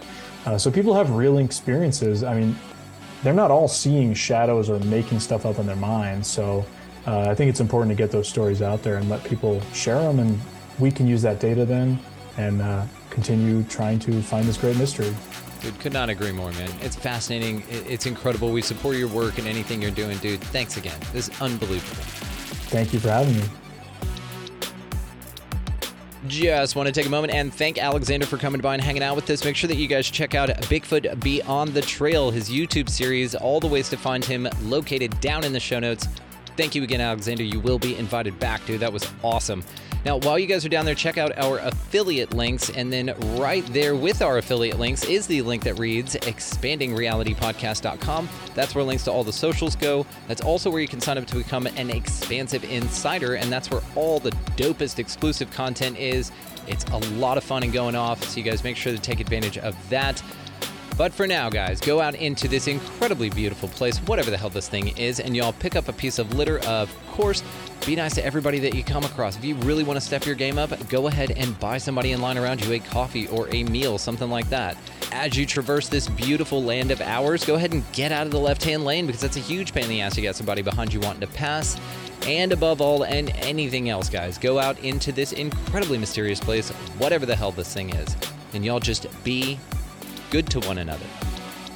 Uh, so people have real experiences. I mean, they're not all seeing shadows or making stuff up in their minds. So uh, I think it's important to get those stories out there and let people share them, and we can use that data then and uh, continue trying to find this great mystery. Dude, could not agree more, man. It's fascinating. It's incredible. We support your work and anything you're doing, dude. Thanks again. This is unbelievable. Thank you for having me. Just want to take a moment and thank Alexander for coming by and hanging out with us. Make sure that you guys check out Bigfoot Beyond the Trail, his YouTube series, all the ways to find him located down in the show notes. Thank you again, Alexander. You will be invited back, dude. That was awesome. Now, while you guys are down there, check out our affiliate links. And then right there with our affiliate links is the link that reads expandingrealitypodcast.com. That's where links to all the socials go. That's also where you can sign up to become an expansive insider. And that's where all the dopest exclusive content is. It's a lot of fun and going off. So you guys make sure to take advantage of that. But for now, guys, go out into this incredibly beautiful place, whatever the hell this thing is, and y'all pick up a piece of litter. Of course, be nice to everybody that you come across. If you really want to step your game up, go ahead and buy somebody in line around you a coffee or a meal, something like that. As you traverse this beautiful land of ours, go ahead and get out of the left hand lane because that's a huge pain in the ass to get somebody behind you wanting to pass. And above all, and anything else, guys, go out into this incredibly mysterious place, whatever the hell this thing is, and y'all just be good to one another.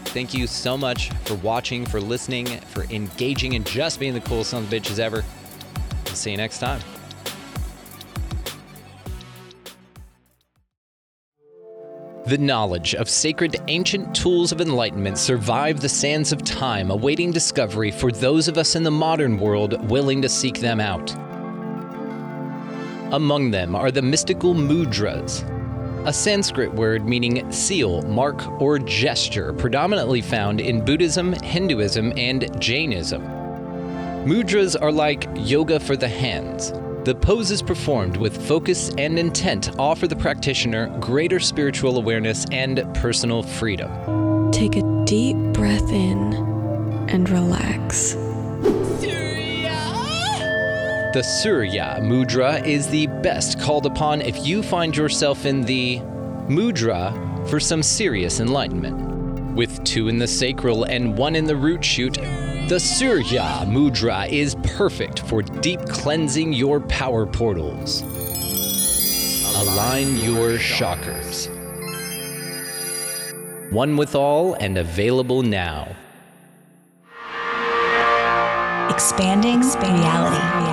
Thank you so much for watching, for listening, for engaging, and just being the coolest son of bitches ever. I'll see you next time. The knowledge of sacred ancient tools of enlightenment survive the sands of time, awaiting discovery for those of us in the modern world willing to seek them out. Among them are the mystical mudras, a Sanskrit word meaning seal, mark, or gesture, predominantly found in Buddhism, Hinduism, and Jainism. Mudras are like yoga for the hands. The poses performed with focus and intent offer the practitioner greater spiritual awareness and personal freedom. Take a deep breath in and relax. The Surya Mudra is the best called upon if you find yourself in the mudra for some serious enlightenment. With two in the sacral and one in the root shoot, the Surya Mudra is perfect for deep cleansing your power portals. Align your chakras. One with all and available now. Expanding, reality. reality.